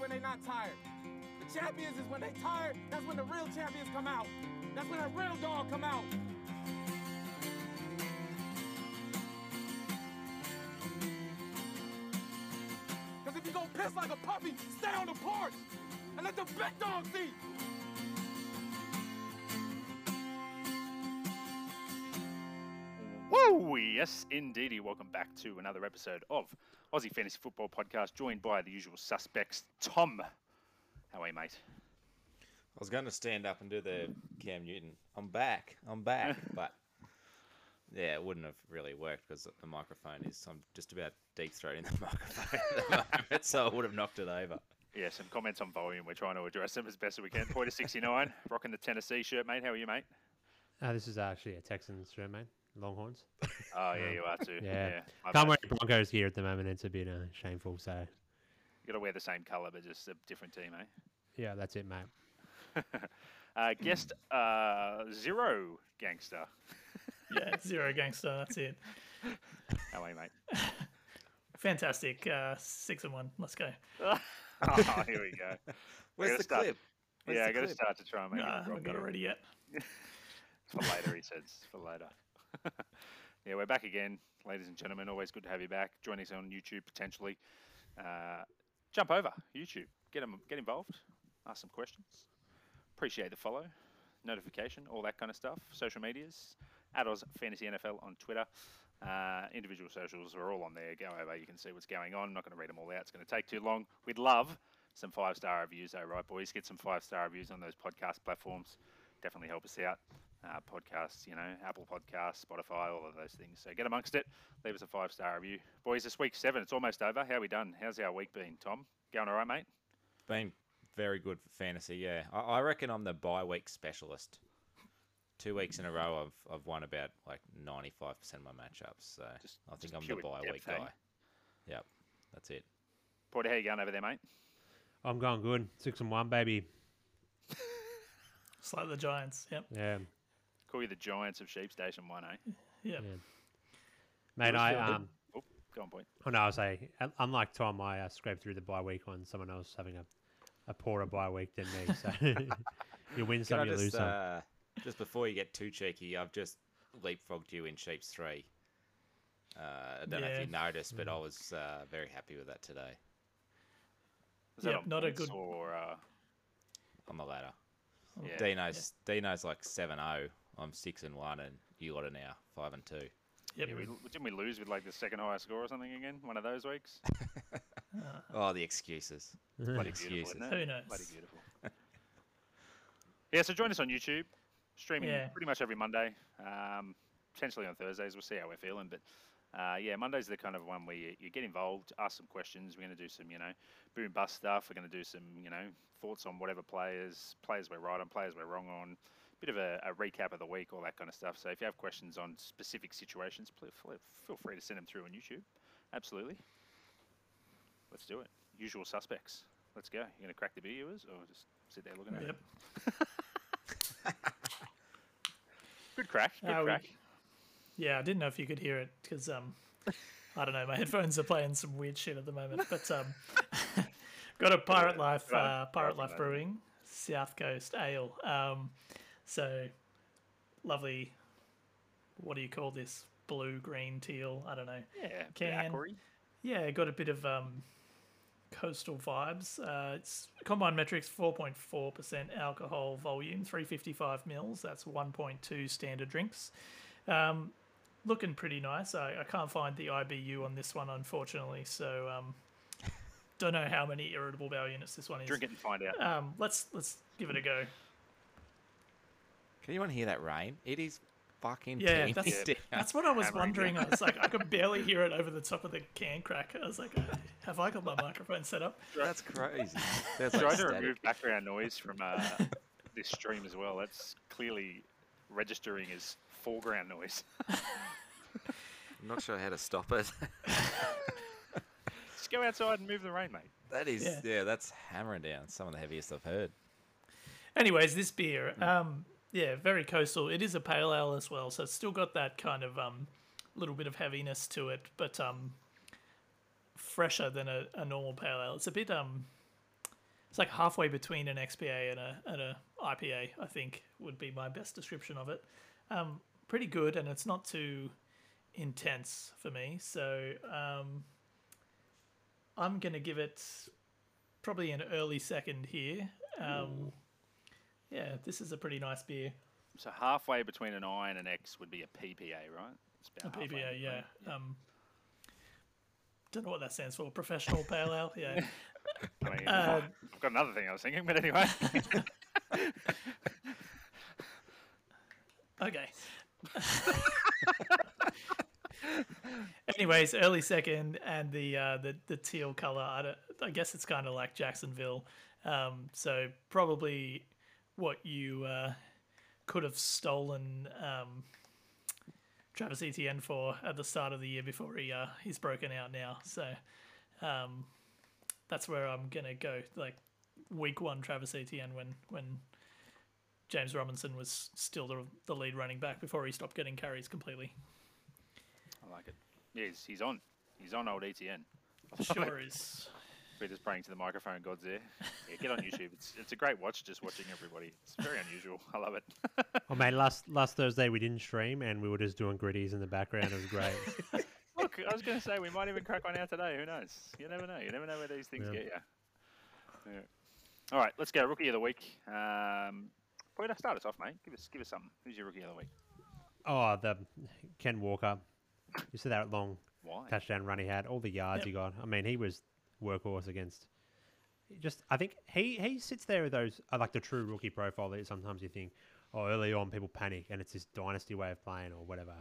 when they're not tired. The champions is when they tired. That's when the real champions come out. That's when a real dog come out. Because if you go piss like a puppy, stay on the porch and let the big dogs eat. Woo! Yes, indeedy. Welcome back to another episode of Aussie Fantasy Football Podcast, joined by the usual suspects. Tom, how are you, mate? I was going to stand up and do the Cam Newton. I'm back. I'm back. but yeah, it wouldn't have really worked because the microphone is. I'm just about deep throating the microphone at the moment, so I would have knocked it over. Yeah, some comments on volume. We're trying to address them as best as we can. Pointer 69, rocking the Tennessee shirt, mate. How are you, mate? Uh, this is actually a Texans shirt, mate. Longhorns. Oh, yeah, you are too. Yeah. my Can't bad. wear Broncos gear at the moment. It's a bit uh, shameful. So, You got to wear the same colour, but just a different team, eh? yeah, that's it, mate. Uh, guest uh, Zero Gangster. Yeah, zero gangster. That's it. How are you, mate? Fantastic. Uh, six and one. Let's go. Oh, here we go. Where's the start- clip? Where's yeah, the I got to start to try and make Nah, I haven't got it ready yet. for later. He says for later. yeah, we're back again, ladies and gentlemen. Always good to have you back. Join us on YouTube potentially. Uh, jump over YouTube. Get 'em- get involved. Ask some questions. Appreciate the follow, notification, all that kind of stuff. Social medias. At Oz Fantasy NFL on Twitter. Uh, individual socials are all on there. Go over. You can see what's going on. I'm not going to read them all out. It's going to take too long. We'd love some five star reviews, though, right, boys? Get some five star reviews on those podcast platforms. Definitely help us out. Uh, podcasts, you know, Apple Podcasts, Spotify, all of those things. So get amongst it. Leave us a five star review. Boys, this week seven. It's almost over. How are we done? How's our week been, Tom? Going all right, mate? Been very good for fantasy. Yeah, I, I reckon I'm the bye week specialist. Two weeks in a row, I've I've won about like 95 percent of my matchups. So Just- I think I'm the pure bye depth, week eh? guy. Yep, that's it. Porter, how you going over there, mate? I'm going good. Six and one, baby. It's like the Giants. Yep. Yeah, Call you the Giants of Sheep Station 1, eh? Yep. Yeah. mate. I um. Oh, go on, point. Oh no, I was say unlike Tom, I uh, scraped through the bye week on someone else having a, a poorer bye week than me. So you win Can some, I you lose just some. uh, just before you get too cheeky, I've just leapfrogged you in Sheep's three. Uh, I don't know if you noticed, but I was uh, very happy with that today Is Yep, on not a good- Or, uh, on the ladder. yeah. Dino's Dino's like 7-0. I'm six and one, and you lot are now five and two. Yep. Yeah, we, didn't we lose with like the second highest score or something again? One of those weeks? Oh, the excuses. Bloody Excuses. beautiful. Who knows? Bloody beautiful. yeah, so join us on YouTube, streaming Yeah. pretty much every Monday, um, potentially on Thursdays. We'll see how we're feeling, but uh, yeah, Monday's the kind of one where you, you get involved, ask some questions. We're going to do some, you know, boom bust stuff. We're going to do some, you know, thoughts on whatever players, players we're right on, players we're wrong on. Bit of a, a recap of the week, all that kind of stuff. So if you have questions on specific situations, please feel free to send them through on YouTube. Absolutely. Let's do it. Usual suspects. Let's go. You are gonna crack the beer, viewers, or just sit there looking at Yep. it? Good crack. Good Uh, we- crack. Yeah, I didn't know if you could hear it because um, I don't know. My headphones are playing some weird shit at the moment. But um, got a Pirate Life, uh, Pirate Life Brewing South Coast Ale. Um, so lovely. What do you call this? Blue, green, teal. I don't know. Yeah. Can-. Yeah, got a bit of um, coastal vibes. Uh, it's combined metrics 4.4% alcohol volume, 355 mils. That's 1.2 standard drinks. Um, looking pretty nice. I, I can't find the IBU on this one, unfortunately. So um, don't know how many irritable bowel units this one is. Drink it and find out. Um, let's let's give it a go. Can anyone hear that rain? It is fucking Yeah, teeming that's- down. That's what I was wondering. I was like, I could barely hear it over the top of the can crack. I was like, uh, have I got my microphone set up? That's crazy. There's Try like to static. remove background noise from uh, this stream as well. That's clearly registering as foreground noise. I'm not sure how to stop it. Just go outside and move the rain, mate. that is, Yeah. yeah. that's hammering down. Some of the heaviest I've heard. Anyways, this beer, um, yeah, very coastal. It is a pale ale as well, so it's still got that kind of um, little bit of heaviness to it, but um, fresher than a, a normal pale ale. It's a bit um, it's like halfway between an XPA and a and a IPA. I think would be my best description of it. Um, pretty good, and it's not too intense for me. So um, I'm gonna give it probably an early second here. Um, yeah, this is a pretty nice beer. So halfway between an I and an X would be a PPA, right? It's A PPA, yeah. between. Um, don't know what that stands for. Professional pale ale. Yeah. I mean, uh, I've got another thing I was thinking, but anyway. Okay. Anyways, early second and the uh, the the teal color. I, don't, I guess it's kind of like Jacksonville. Um, so probably what you uh, could have stolen um, Travis Etienne for at the start of the year before he uh, he's broken out now. So um, that's where I'm gonna go. Like week one, Travis Etienne when when James Robinson was still the, the lead running back before he stopped getting carries completely. I like it. Yeah, he's, he's on. He's on old ETN. Sure is. We're just praying to the microphone gods there. Yeah, get on YouTube. It's it's a great watch just watching everybody. It's very unusual. I love it. Oh mate, last last Thursday we didn't stream and we were just doing gritties in the background. It was great. Look, I was going to say we might even crack one out today. Who knows? You never know. You never know where these things Yeah. get you. Yeah. All right, let's go. Rookie of the week. Um, Peter, start us off, mate. Give us give us something. Who's your rookie of the week? oh, the Ken Walker. You see that long Why? touchdown run he had, all the yards Yep. he got. I mean, he was workhorse against. Just, I think he he sits there with those uh, like the true rookie profile that sometimes you think, oh, early on people panic and it's this dynasty way of playing or whatever.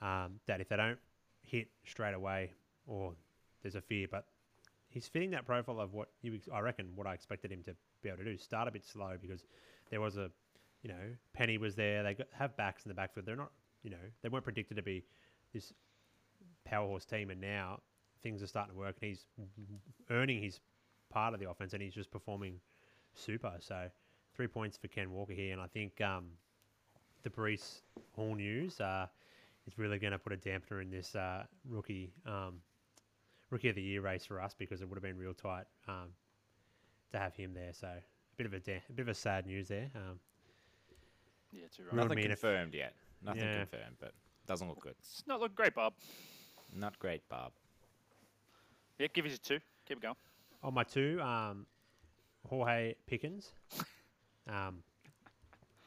Um, that if they don't hit straight away, or there's a fear, but he's fitting that profile of what you, I reckon, what I expected him to be able to do. Start a bit slow because there was a, you know, Penny was there. They got, have backs in the backfield. They're not, you know, they weren't predicted to be this power horse team, and now things are starting to work, and he's earning his part of the offense, and he's just performing super. So three points for Ken Walker here, and I think um, the Breece Hall news uh, is really going to put a dampener in this uh, rookie um, rookie of the year race for us because it would have been real tight um, to have him there. So a bit of a da- a bit of a sad news there. Um, Yeah, too right. Nothing mean, if- confirmed yet. Nothing Yeah. confirmed, but doesn't look good. It's not looking great, Bob. Not great, Bob. Yeah, give us a two. Keep it going. On my two, um, George Pickens. Um,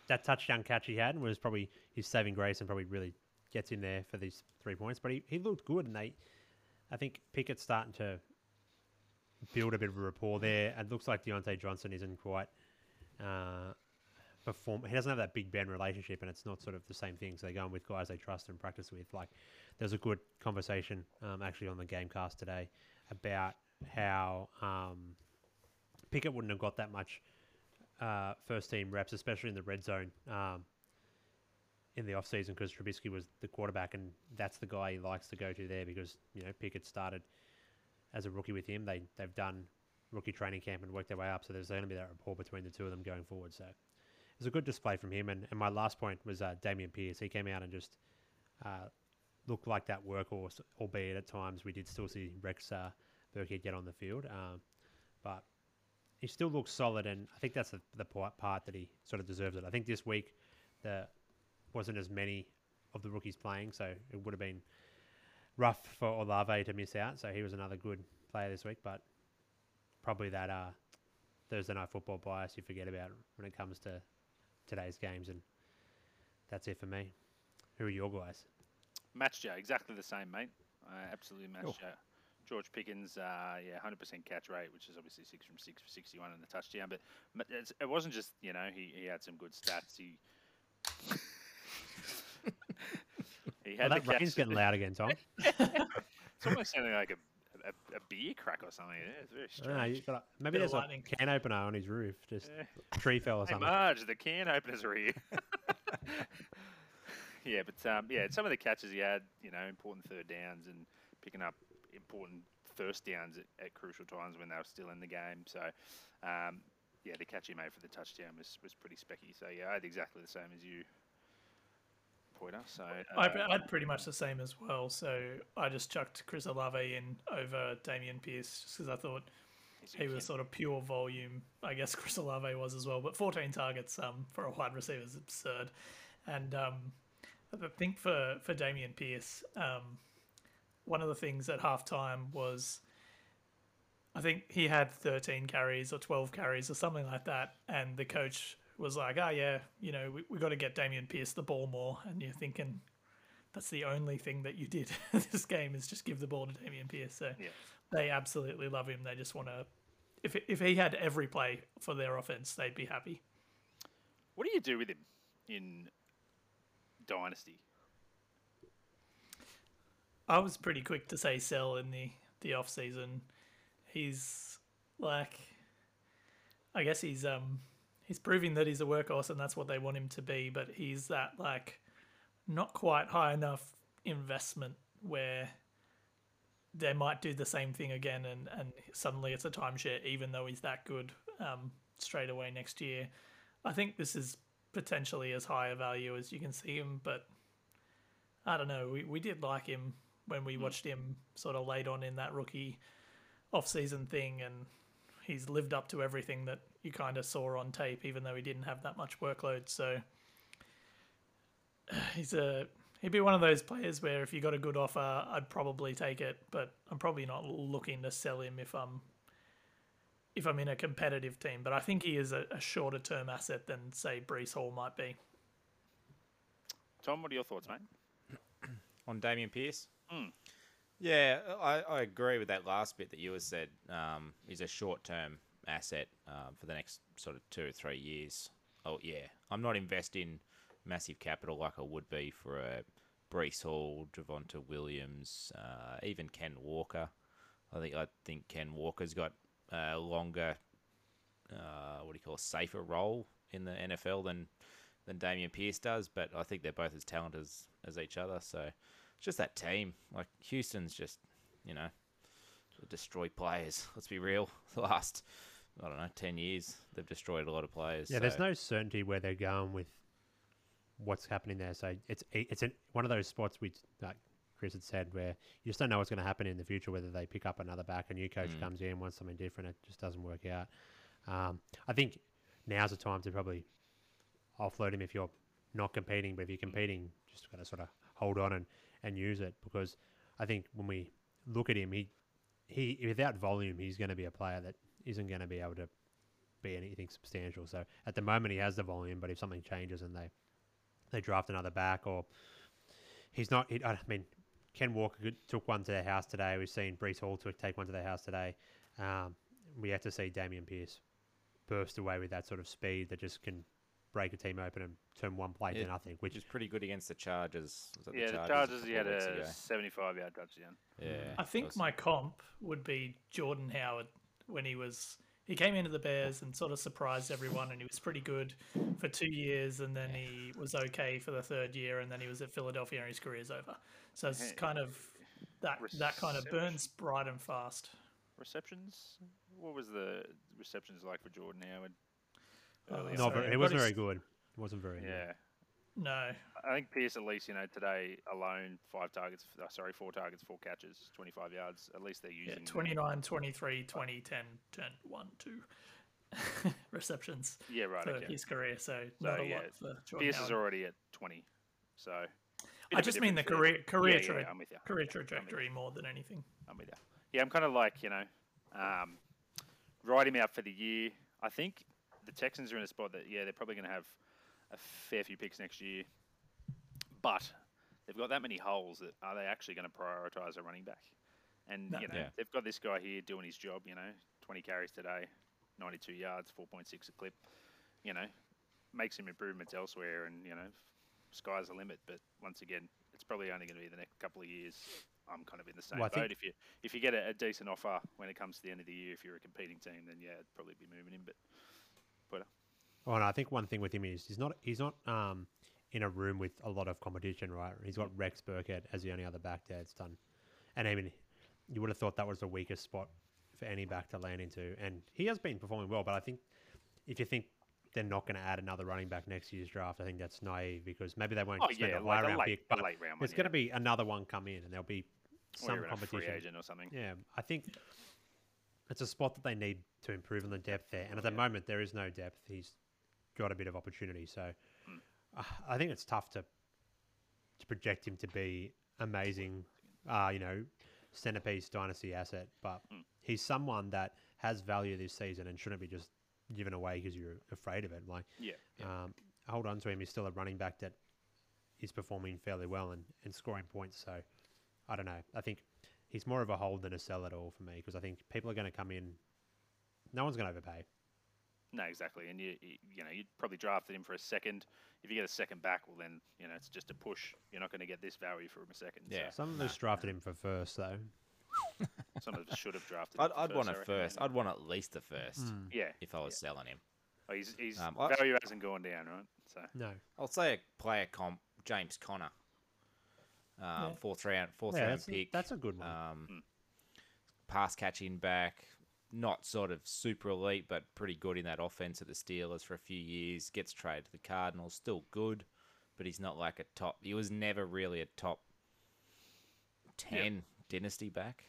that touchdown catch he had was probably his saving grace and probably really gets in there for these three points. But he, he looked good, and they, I think Pickett's starting to build a bit of a rapport there. It looks like Diontae Johnson isn't quite uh, perform. He doesn't have that Big Ben relationship, and it's not sort of the same thing. So they're going with guys they trust and practice with. Like there's a good conversation um, actually on the Gamecast today about how um, Pickett wouldn't have got that much uh, first team reps, especially in the red zone um, in the offseason because Trubisky was the quarterback, and that's the guy he likes to go to there because you know Pickett started as a rookie with him. They they've done rookie training camp and worked their way up, so there's going to be that rapport between the two of them going forward. So it was a good display from him. And, and my last point was uh, Dameon Pierce. He came out and just uh, looked like that workhorse, albeit at times we did still see Rex uh, Burkhead get on the field. Um, but he still looks solid, and I think that's the, the part that he sort of deserves it. I think this week there wasn't as many of the rookies playing, so it would have been rough for Olave to miss out. So he was another good player this week, but probably that uh, Thursday night football bias you forget about when it comes to today's games, and that's it for me. Who are your guys? Match Joe, exactly the same, mate. Uh, absolutely match Cool. Joe. George Pickens, uh, yeah, 100% catch rate, which is obviously six from six for 61 in the touchdown. But m- it's, it wasn't just, you know, he, he had some good stats. He he had that the catch. rain's getting loud again, Tom. It's almost sounding like a, a, a beer crack or something. Yeah, it's very I don't know, strange. got a- maybe Bit of there's a can opener on his roof, just Yeah. tree fell or Hey, something. Marge, the can openers are here. yeah, but um, yeah, some of the catches he had, you know, important third downs and picking up important first downs at, at crucial times when they were still in the game. So, um, yeah, the catch he made for the touchdown was, was pretty specky. So, yeah, I had exactly the same as you, Pointer. So, I, uh, I had pretty much the same as well. So I just chucked Chris Olave in over Dameon Pierce just because I thought he was sort of pure volume. I guess Chris Olave was as well, but 14 targets um, for a wide receiver is absurd. And um, I think for for Dameon Pierce, um, one of the things at halftime was, I think he had 13 carries or 12 carries or something like that, and the coach was like, "Oh yeah, you know, we, we got to get Dameon Pierce the ball more." And you're thinking, that's the only thing that you did this game is just give the ball to Dameon Pierce. So Yeah. they absolutely love him. They just want to. If if he had every play for their offense, they'd be happy. What do you do with him in Dynasty? I was pretty quick to say sell in the the off season. He's like, I guess he's um he's proving that he's a workhorse and that's what they want him to be. But he's that like not quite high enough investment where they might do the same thing again and and suddenly it's a timeshare even though he's that good um straight away next year. I think this is potentially as high a value as you can see him, but I don't know. We we did like him when we hmm. watched him sort of late on in that rookie off-season thing, and he's lived up to everything that you kind of saw on tape, even though he didn't have that much workload. So he's a he'd be one of those players where if you got a good offer, I'd probably take it, but I'm probably not looking to sell him if I'm if I'm in a competitive team. But I think he is a, a shorter term asset than say Breece Hall might be. Tom, what are your thoughts, mate? on Dameon Pierce. Mm. Yeah, I, I agree with that last bit that you had said. Um, he's a short term asset um, for the next sort of two or three years. Oh yeah, I'm not investing massive capital like I would be for a Breece Hall, Javonte Williams, uh, even Ken Walker. I think I think Ken Walker's got longer, uh, what do you call, a safer role in the NFL than than Dameon Pierce does. But I think they're both as talented as, as each other. So it's just that team. Like Houston's just, you know, destroy players. Let's be real. The last, I don't know, ten years they've destroyed a lot of players. Yeah, there's no certainty where they're going with what's happening there. So it's it's in one of those spots we like Chris had said where you just don't know what's going to happen in the future. Whether they pick up another back, a new coach Mm. comes in, wants something different, it just doesn't work out. Um, I think now's the time to probably offload him if you're not competing. But if you're competing, just got to sort of hold on and, and use it because I think when we look at him, he he without volume, he's going to be a player that isn't going to be able to be anything substantial. So at the moment, he has the volume, but if something changes and they they draft another back or he's not, he, I mean, Ken Walker took one to their house today. We've seen Breece Hall took take one to their house today. Um, we have to see Dameon Pierce burst away with that sort of speed that just can break a team open and turn one play Yeah, to nothing. Which which is pretty good against the Chargers. Was that Yeah, the the Chargers, he had a weeks 75 yard touchdown. Yeah, I think that was- my comp would be Jordan Howard when he was he came into the Bears and sort of surprised everyone and he was pretty good for two years and then he was okay for the third year and then he was at Philadelphia and his career's over. So it's Hey, kind of that that kind of burns bright and fast. Receptions? What was the receptions like for Jordan Howard? Oh, early not sorry, it wasn't very good. It wasn't very good. Yeah. No. I think Pierce at least, you know, today alone, five targets, uh, sorry, four targets, four catches, 25 yards. At least they're Yeah, using 29, 23, 20, 10, 10, 1, 2 receptions Yeah, right. for Okay. his career. So not a yeah, lot for Jordan Pierce Howard. is already at 20. So. I just mean the career career yeah, yeah, yeah, I'm with you. career I'm with you. trajectory more than anything. I'm with you. Yeah, I'm kind of like, you know, um, ride him out for the year. I think the Texans are in a spot that, yeah, they're probably going to have a fair few picks next year. But they've got that many holes that are they actually going to prioritise a running back? And, No. you know, Yeah. they've got this guy here doing his job, you know, 20 carries today, 92 yards, 4.6 a clip, you know, make some improvements elsewhere and, you know, sky's the limit. But once again, it's probably only going to be the next couple of years. I'm kind of in the same Well, boat. think- If you if you get a, a decent offer when it comes to the end of the year, if you're a competing team, then yeah, it'd probably be moving him. But Oh, and I think one thing with him is he's not he's not um, in a room with a lot of competition, right? He's got Rex Burkhead as the only other back there. It's done, and I mean, you would have thought that was the weakest spot for any back to land into, and he has been performing well. But I think if you think they're not going to add another running back next year's draft, I think that's naive because maybe they won't oh spend yeah, a like a round late, pick, but late round one. there's going to be another one come in, and there'll be some even a free competition. agent or something. Yeah, I think it's a spot that they need to improve on the depth there. And at the moment, there is no depth. He's got a bit of opportunity. So uh, I think it's tough to to project him to be amazing, uh, you know, centerpiece dynasty asset. But he's someone that has value this season and shouldn't be just given away because you're afraid of it. Like, Yeah. um, hold on to him. He's still a running back that is performing fairly well and, and scoring points. So I don't know. I think he's more of a hold than a sell at all for me because I think people are going to come in. No one's going to overpay. No, exactly. And you, you, you know, you probably drafted him for a second. If you get a second back, well, then you know it's just a push. You're not going to get this value from a second. so Yeah. Some of us drafted him for first though. some of us should have drafted. I'd, him I'd first, want I a reckon, first. I'd want at least a first Yeah. if I was selling him. Oh, he's, he's Um, I- value hasn't gone down, right? So No. I'll say a player comp, James Conner. Um, Yeah. Fourth round, fourth Yeah, round that's, a- pick. that's a good one. Um, Pass catching back, not sort of super elite, but pretty good in that offense at the Steelers for a few years. Gets traded to the Cardinals, still good, but he's not like a top. He was never really a top ten dynasty back.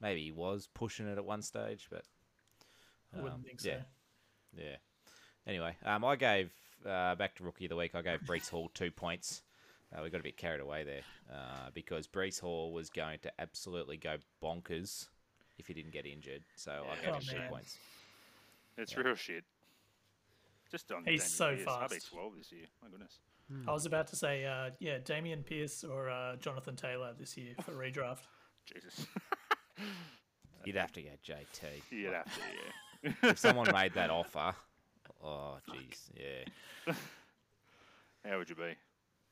Maybe he was pushing it at one stage, but I wouldn't um, think so. yeah. Yeah. Anyway, um, I gave uh, back to rookie of the week. I gave Breece Hall two points. Uh, we got a bit carried away there uh, because Breece Hall was going to absolutely go bonkers if he didn't get injured. So I gave Oh, him two points. it's real shit. Just on. He's Dameon so Pierce. I'll be 12 this year. My goodness. I was about to say, uh, yeah, Dameon Pierce or uh, Jonathan Taylor this year for redraft. Jesus. You'd have to go JT. You'd have to, yeah. if someone made that offer, oh jeez, yeah. How would you be?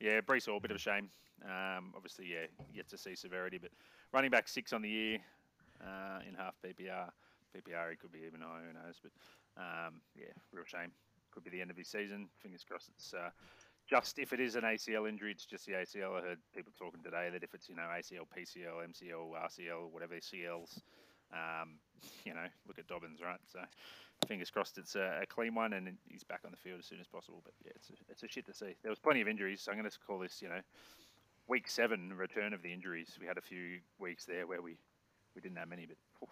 Yeah, Breece Hall, bit of a shame. Um, obviously, yeah, yet to see severity, but running back six on the year uh, in half PPR. PPR, he could be even higher, who knows? But um, yeah, real shame. Could be the end of his season. Fingers crossed it's uh, just if it is an ACL injury, it's just the ACL. I heard people talking today that if it's, you know, ACL, PCL, MCL, RCL, whatever CLs, um, you know, look at Dobbins, right? So fingers crossed it's a, a clean one and he's back on the field as soon as possible. But yeah, it's a, it's a shit to see. There was plenty of injuries, so I'm going to call this, you know, week seven return of the injuries. We had a few weeks there where we, we didn't have many, but oof,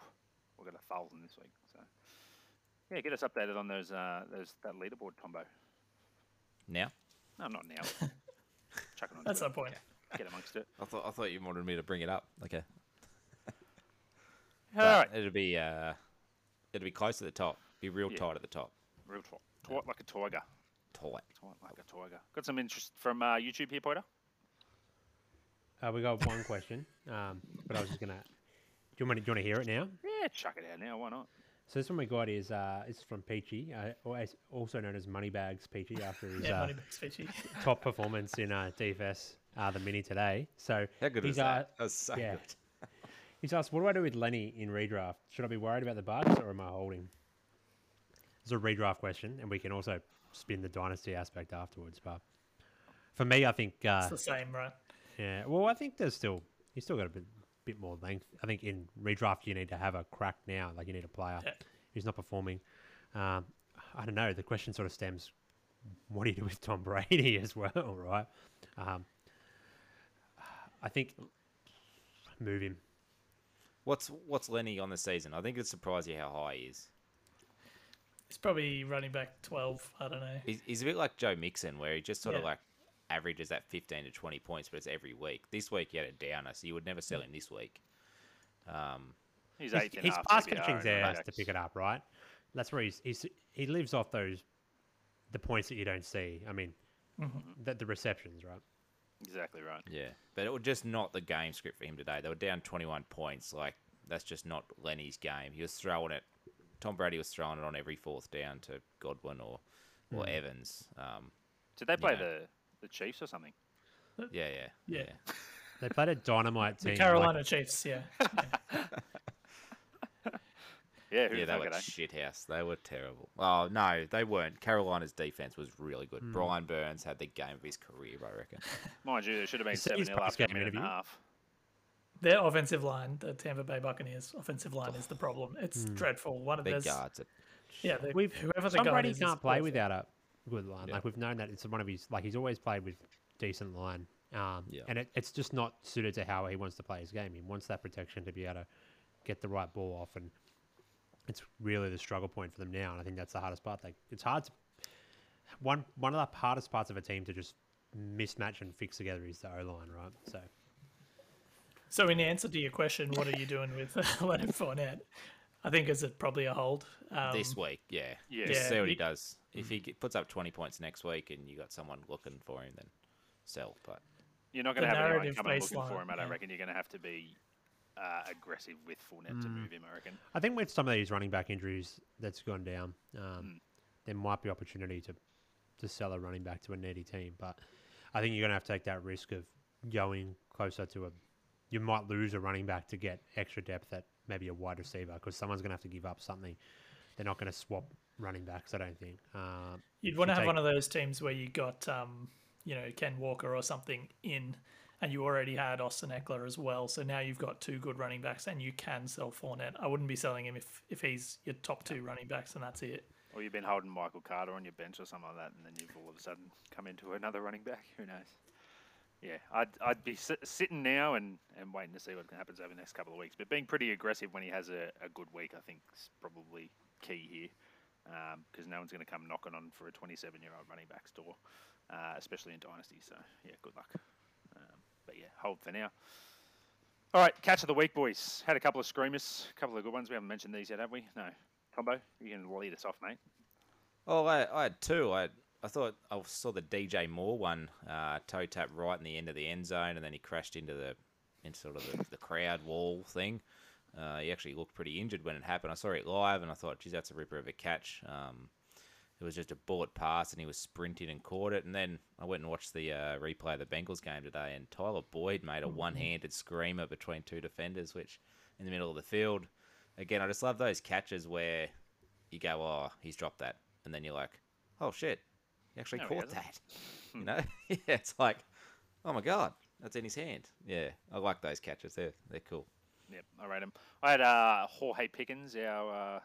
we've got a thousand this week. So yeah, get us updated on those uh, those that leaderboard, Tombo. Now, No, not now. Chuck it on. That's Twitter. our point. Get amongst it. I thought I thought you wanted me to bring it up. Okay, All right. But it'll be uh, it'll be close to the top. Be real Yeah. tight at the top. Real talk. Talk like a tiger. Tight. Talk like a tiger. Got some interest from uh, YouTube here, Poiter. Uh, we got one question, um, but I was just gonna. Do you want to, do you want to hear it now? Yeah, chuck it out now. Why not? So this one we got is uh, it's from Peachy, uh, also known as Moneybags Peachy, after his Yeah, uh, Moneybags Fitchy. top performance in uh, DFS, uh, the mini today. So How good he's, was that? uh, that was so yeah. good. He's asked, "What do I do with Lenny in redraft? Should I be worried about the bugs or am I holding?" It's a redraft question, and we can also spin the dynasty aspect afterwards. But for me, I think uh, It's the same, right? Yeah, well, I think there's still he's still got a bit, bit more length. I think in redraft you need to have a crack now, like you need a player Yeah. who's not performing. Um, I don't know. The question sort of stems: What do you do with Tom Brady as well, right? Um, I think move him. What's what's Lenny on the season? I think it surprised you how high he is. He's probably running back 12. I don't know. He's, he's a bit like Joe Mixon, where he just sort of like averages that 15 to 20 points, but it's every week. This week he had a downer, so you would never sell him this week. Um, He's His, eighth in pass PPR catching's there running to pick it up, right? That's where he's, he's he lives off those the points that you don't see. I mean, the, the receptions, right? Exactly right. yeah, but it was just not the game script for him today. They were down 21 points. Like that's just not Lenny's game. He was throwing it. Tom Brady was throwing it on every fourth down to Godwin or or Evans. Um, Did they play Yeah. the the Chiefs or something? yeah, yeah, Yeah. They played a dynamite team. The. Carolina Like, Chiefs, yeah. Yeah, Yeah, they were are they? shithouse. They were terrible. Oh no, they weren't. Carolina's defense was really good. Brian Burns had the game of his career, I reckon. Mind you, there should have been His- seven his nil after a post-game minute and a interview. half. Their offensive line, the Tampa Bay Buccaneers offensive line, is the problem. It's Hmm. dreadful. One of Their those, guards. Are, yeah, they, We've whoever the Tom guard Brady is, is can't play awful. without a good line. Yeah. Like we've known that it's one of his. Like he's always played with decent line, um, Yeah. and it, it's just not suited to how he wants to play his game. He wants that protection to be able to get the right ball off, and it's really the struggle point for them now, and I think that's the hardest part. Like it's hard to one one of the hardest parts of a team to just mismatch and fix together is the O line, right? So So, in answer to your question, what are you doing with Leonard Fournette? I think is it probably a hold. Um, this week, yeah. Yeah. Just Yeah, see what he you- does. If he puts up 20 points next week and you got someone looking for him, then sell. But You're not going to have anyone narrative coming looking for him. I don't yeah. reckon you're going to have to be uh, aggressive with Fournette to move him. I reckon. I think with some of these running back injuries that's gone down, um, Mm. there might be opportunity to to sell a running back to a needy team. But I think you're going to have to take that risk of going closer to a. You might lose a running back to get extra depth at maybe a wide receiver because someone's going to have to give up something. They're not going to swap running backs. I don't think. Um, You'd want to you have take- one of those teams where you got, um, you know, Ken Walker or something in, and you already had Austin Ekeler as well. So now you've got two good running backs, and you can sell Fournette. I wouldn't be selling him if if he's your top two running backs, and that's it. Or you've been holding Michael Carter on your bench or something like that, and then you've all of a sudden come into another running back. Who knows? Yeah, I'd, I'd be sit, sitting now and, and waiting to see what happens over the next couple of weeks. But being pretty aggressive when he has a, a good week, I think, is probably key here. Because no one's going to come knocking on for a 27 year old running back's door, uh, especially in Dynasty. So, yeah, good luck. Um, but yeah, hold for now. All right, catch of the week, boys. Had a couple of screamers, a couple of good ones. We haven't mentioned these yet, have we? No. Combo, you can lead us off, mate. Oh, I, I had two. I I thought I saw the DJ Moore one, uh, toe tap right in the end of the end zone, and then he crashed into the into sort of the, the crowd wall thing. Uh, he actually looked pretty injured when it happened. I saw it live, and I thought, geez, that's a ripper of a catch. Um, it was just a bullet pass, and he was sprinting and caught it. And then I went and watched the uh, replay of the Bengals game today, and Tyler Boyd made a one-handed screamer between two defenders, which in the middle of the field. Again, I just love those catches where you go, oh, he's dropped that, and then you're like, oh shit, he actually No, caught hasn't. that. You know, yeah, it's like, oh my god, that's in his hand. Yeah, I like those catches. They're they're cool. Yep, I rate him. I had uh, George Pickens, our uh,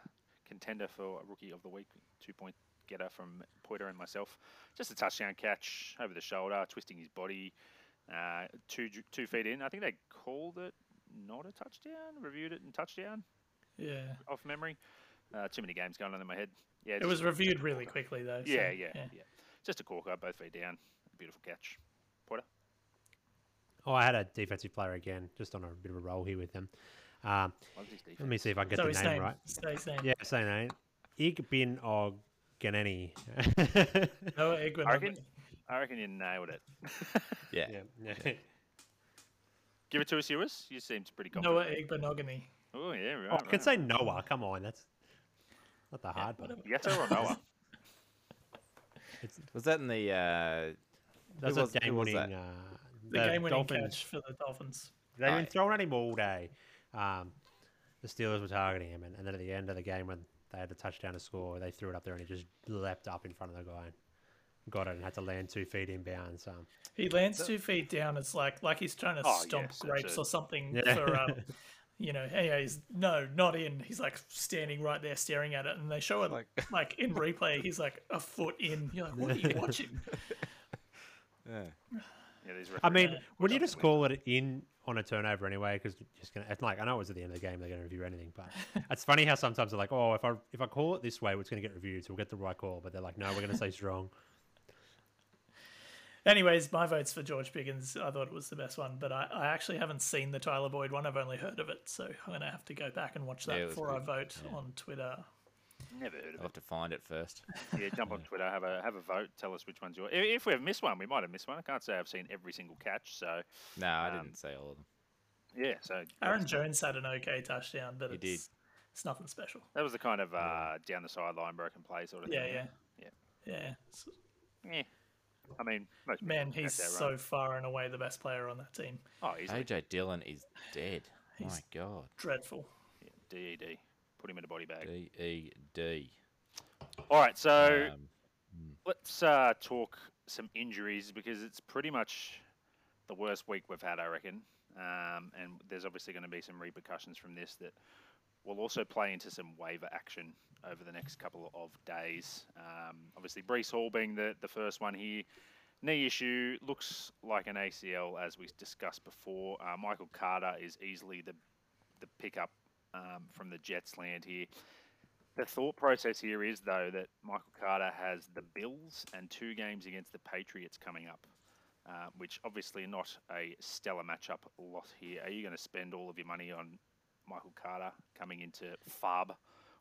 contender for Rookie of the Week, two point getter from Poiter and myself. Just a touchdown catch over the shoulder, twisting his body, uh, two two feet in. I think they called it not a touchdown, reviewed it and touchdown Yeah, off memory. Uh, too many games going on in my head. Yeah, it was reviewed really quickly though. so, Yeah, yeah, yeah, Just a corker, both feet down. Beautiful catch. Porter? oh, I had a defensive player again, just on a bit of a roll here with them. Um, Loves his defense. let me see if I can get So the name name, right. say his. Yeah, same name. Ig bin Oganeni. Noah Egwin. I reckon, I reckon you nailed it. Yeah, yeah, yeah. Give it to us, Ewis. You seemed pretty confident. Noah Egbenogany. Oh yeah, right. Oh, I right. could say Noah. Come on, that's not the hard part. Yeto or Noah? was that in the? Uh, That's Who a was- game-winning. that? Uh, The, game-winning Dolphins- catch for the Dolphins. They've been Right. throwing at him all day. Um, the Steelers were targeting him, and, and then at the end of the game, when they had the touchdown to score, they threw it up there, and he just leapt up in front of the guy, and got it, and had to land two feet inbounds. Um, He lands two feet down. It's like like he's trying to Oh, stomp yes, grapes or something Yeah. for um, you know. Anyways, no, not in. He's like standing right there staring at it, and they show it like, Like- in replay. He's like a foot in. You're like, what are you watching? yeah. Yeah, I mean, would you just call it in on a turnover anyway? Because just gonna, it's like I know it was at the end of the game, they're going to review anything, but it's funny how sometimes they're like, oh, if I if I call it this way, it's going to get reviewed, so we'll get the right call. But they're like, no, we're going to say strong. Anyways, my vote's for George Pickens. I thought it was the best one, but I, I actually haven't seen the Tyler Boyd one. I've only heard of it, so I'm gonna have to go back and watch that Yeah, it was before I good. vote Yeah. on Twitter. never heard of I'll it. have to find it first. Yeah, jump on Twitter, have a have a vote. Tell us which one's yours. If, if we've missed one, we might have missed one. I can't say I've seen every single catch. So No, I Um, didn't say all of them. yeah, so Aaron Jones had an okay touchdown, but He it's did. it's nothing special. That was the kind of uh, down the sideline broken play sort of Yeah, thing. yeah, yeah. yeah. S- Yeah. I mean, most Man, he's have that so far and away the best player on that team. Oh, easily. AJ Dillon is dead. He's- My God. Dreadful. Yeah, DED. Put him in a body bag. D E D. All right, so Um, let's uh, talk some injuries because it's pretty much the worst week we've had, I reckon. Um, and there's obviously going to be some repercussions from this that will also play into some waiver action over the next couple of days. Um, obviously, Breece Hall being the, the first one here. Knee issue looks like an ACL, as we discussed before. Uh, Michael Carter is easily the the pickup um, from the Jets land here. The thought process here is though that Michael Carter has the Bills and two games against the Patriots coming up, uh, which obviously not a stellar matchup lot here. Are you going to spend all of your money on Michael Carter coming into FAAB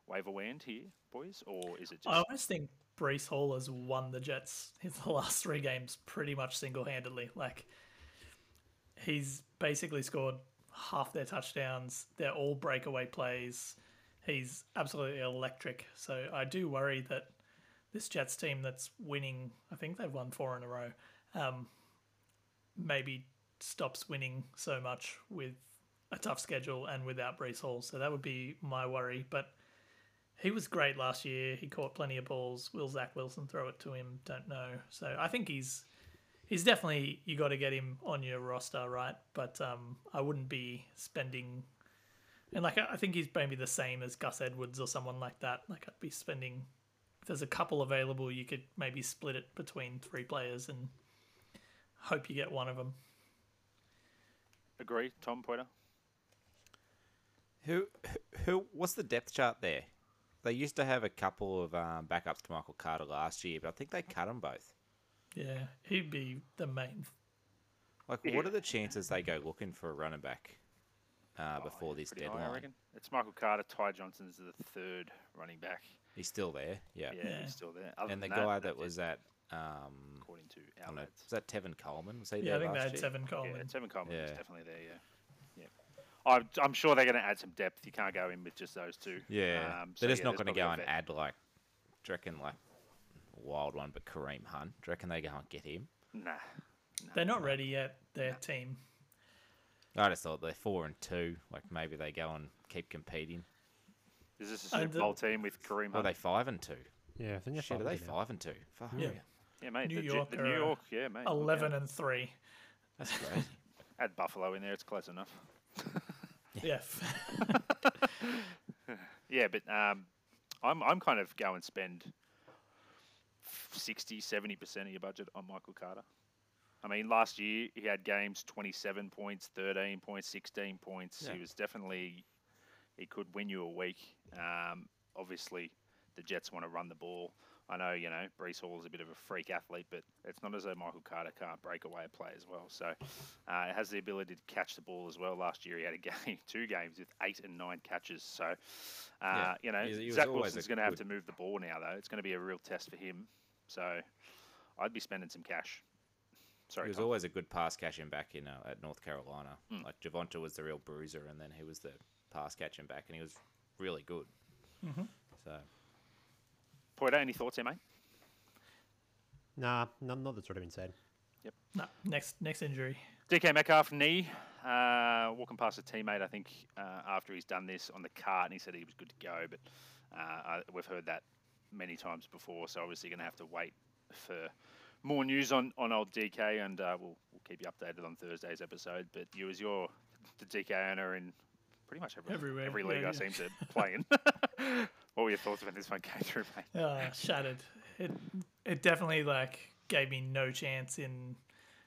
waiver wand here, boys, or is it just? I almost think Breece Hall has won the Jets in the last three games pretty much single handedly. Like, he's basically scored half their touchdowns. They're all breakaway plays. He's absolutely electric. So I do worry that this Jets team that's winning, I think they've won four in a row, um, maybe stops winning so much with a tough schedule and without Breece Hall. So that would be my worry. But he was great last year. He caught plenty of balls. Will Zach Wilson throw it to him? Don't know. So I think he's he's definitely you got to get him on your roster, right? But um, I wouldn't be spending. And like I I think he's maybe the same as Gus Edwards or someone like that. Like I'd be spending. If there's a couple available, you could maybe split it between three players and hope you get one of them. agree, Tom Poiter? Who, who, what's the depth chart there? They used to have a couple of um, backups to Michael Carter last year, but I think they cut them both. Yeah, he'd be the main. Like, Yeah. what are the chances they go looking for a running back uh, Oh, before yeah, this pretty high, I deadline? reckon. It's Michael Carter, Ty Johnson's the third running back. He's still there, yeah. Yeah, Yeah. he's still there. Other And the than guy that that's it, was at, um, according to I don't know, outlets. was that Tevin Coleman? Was he Yeah, there I think they had year? seven Yeah, Coleman. Tevin Coleman is Yeah. definitely there. Yeah, yeah. I'm, I'm sure they're going to add some depth. You can't go in with just those two. Yeah, Um, so they're just yeah, not going to go and add like, do you reckon like wild one, but Kareem Hunt? Do you reckon they go and get him? Nah. They're not ready yet. Their team. I just thought they're four and two. Like maybe they go and keep competing. Is this a And Super the- Bowl team with Kareem Or are they five and two? Yeah, I think they're Shit, are they and now. five and two? Fuck Yeah. Yeah, mate. New the, York the New York, yeah, mate. Eleven and three. That's crazy. Add Buffalo in there. It's close enough. Yeah. Yeah, but um, I'm I'm kind of go and spend 60, 70 percent of your budget on Michael Carter. I mean, last year he had games 27 points, 13 points, 16 points. Yeah. He was definitely he could win you a week. Um, obviously, the Jets want to run the ball. I know, you know, Breece Hall is a bit of a freak athlete, but it's not as though Michael Carter can't break away a play as well. So uh, it has the ability to catch the ball as well. Last year he had a game, two games with eight and nine catches. So, uh, Yeah, you know, he he Zach always Wilson's going to have to move the ball now, though. It's going to be a real test for him. So I'd be spending some cash. Sorry, he was Tom. always a good pass catching back in uh, at North Carolina. Hmm. Like Javonte was the real bruiser, and then he was the pass catching back, and he was really good. Mm-hmm. So Poiter, any thoughts here, mate? Nah, not, not that's already been said. no, next next injury. DK Metcalf knee, uh, walking past a teammate, I think, uh, after he's done this on the cart, and he said he was good to go. But uh, I, we've heard that many times before, so obviously going to have to wait for more news on, on old DK, and uh, we'll, we'll keep you updated on Thursday's episode. But you, as your the DK owner in pretty much every, Everywhere, every yeah, league I yeah. seem to play in. what were your thoughts when this one came through, mate? Uh, shattered. It it definitely like gave me no chance in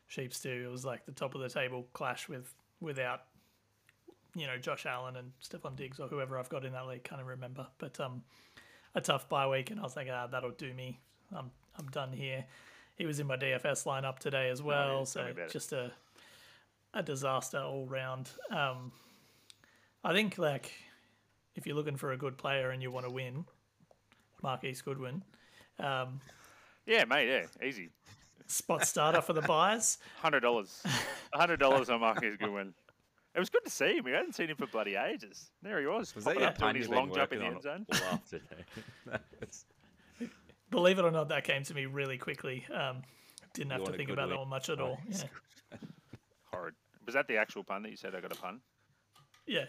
Sheep Stew. It was like the top of the table clash with without you know Josh Allen and Stefon Diggs or whoever I've got in that league. Can't even remember, but um, a tough bye week, and I was like, ah, that'll do me. I'm I'm done here. He was in my DFS lineup today as well, Oh, yeah, tell so it. just a a disaster all round. Um, I think like if you're looking for a good player and you want to win, Marquise Goodwin. Um, Yeah, mate, yeah, easy. spot starter for the buys. Hundred dollars. hundred dollars on Marquise Goodwin. It was good to see him. We hadn't seen him for bloody ages. There he was. was that popping your up doing his long jump in the end zone? on all afternoon? That's- Believe it or not, that came to me really quickly. Um, didn't have to think good about that it much at all. Yeah. Horrid. Was that the actual pun that you said I got a pun? yeah.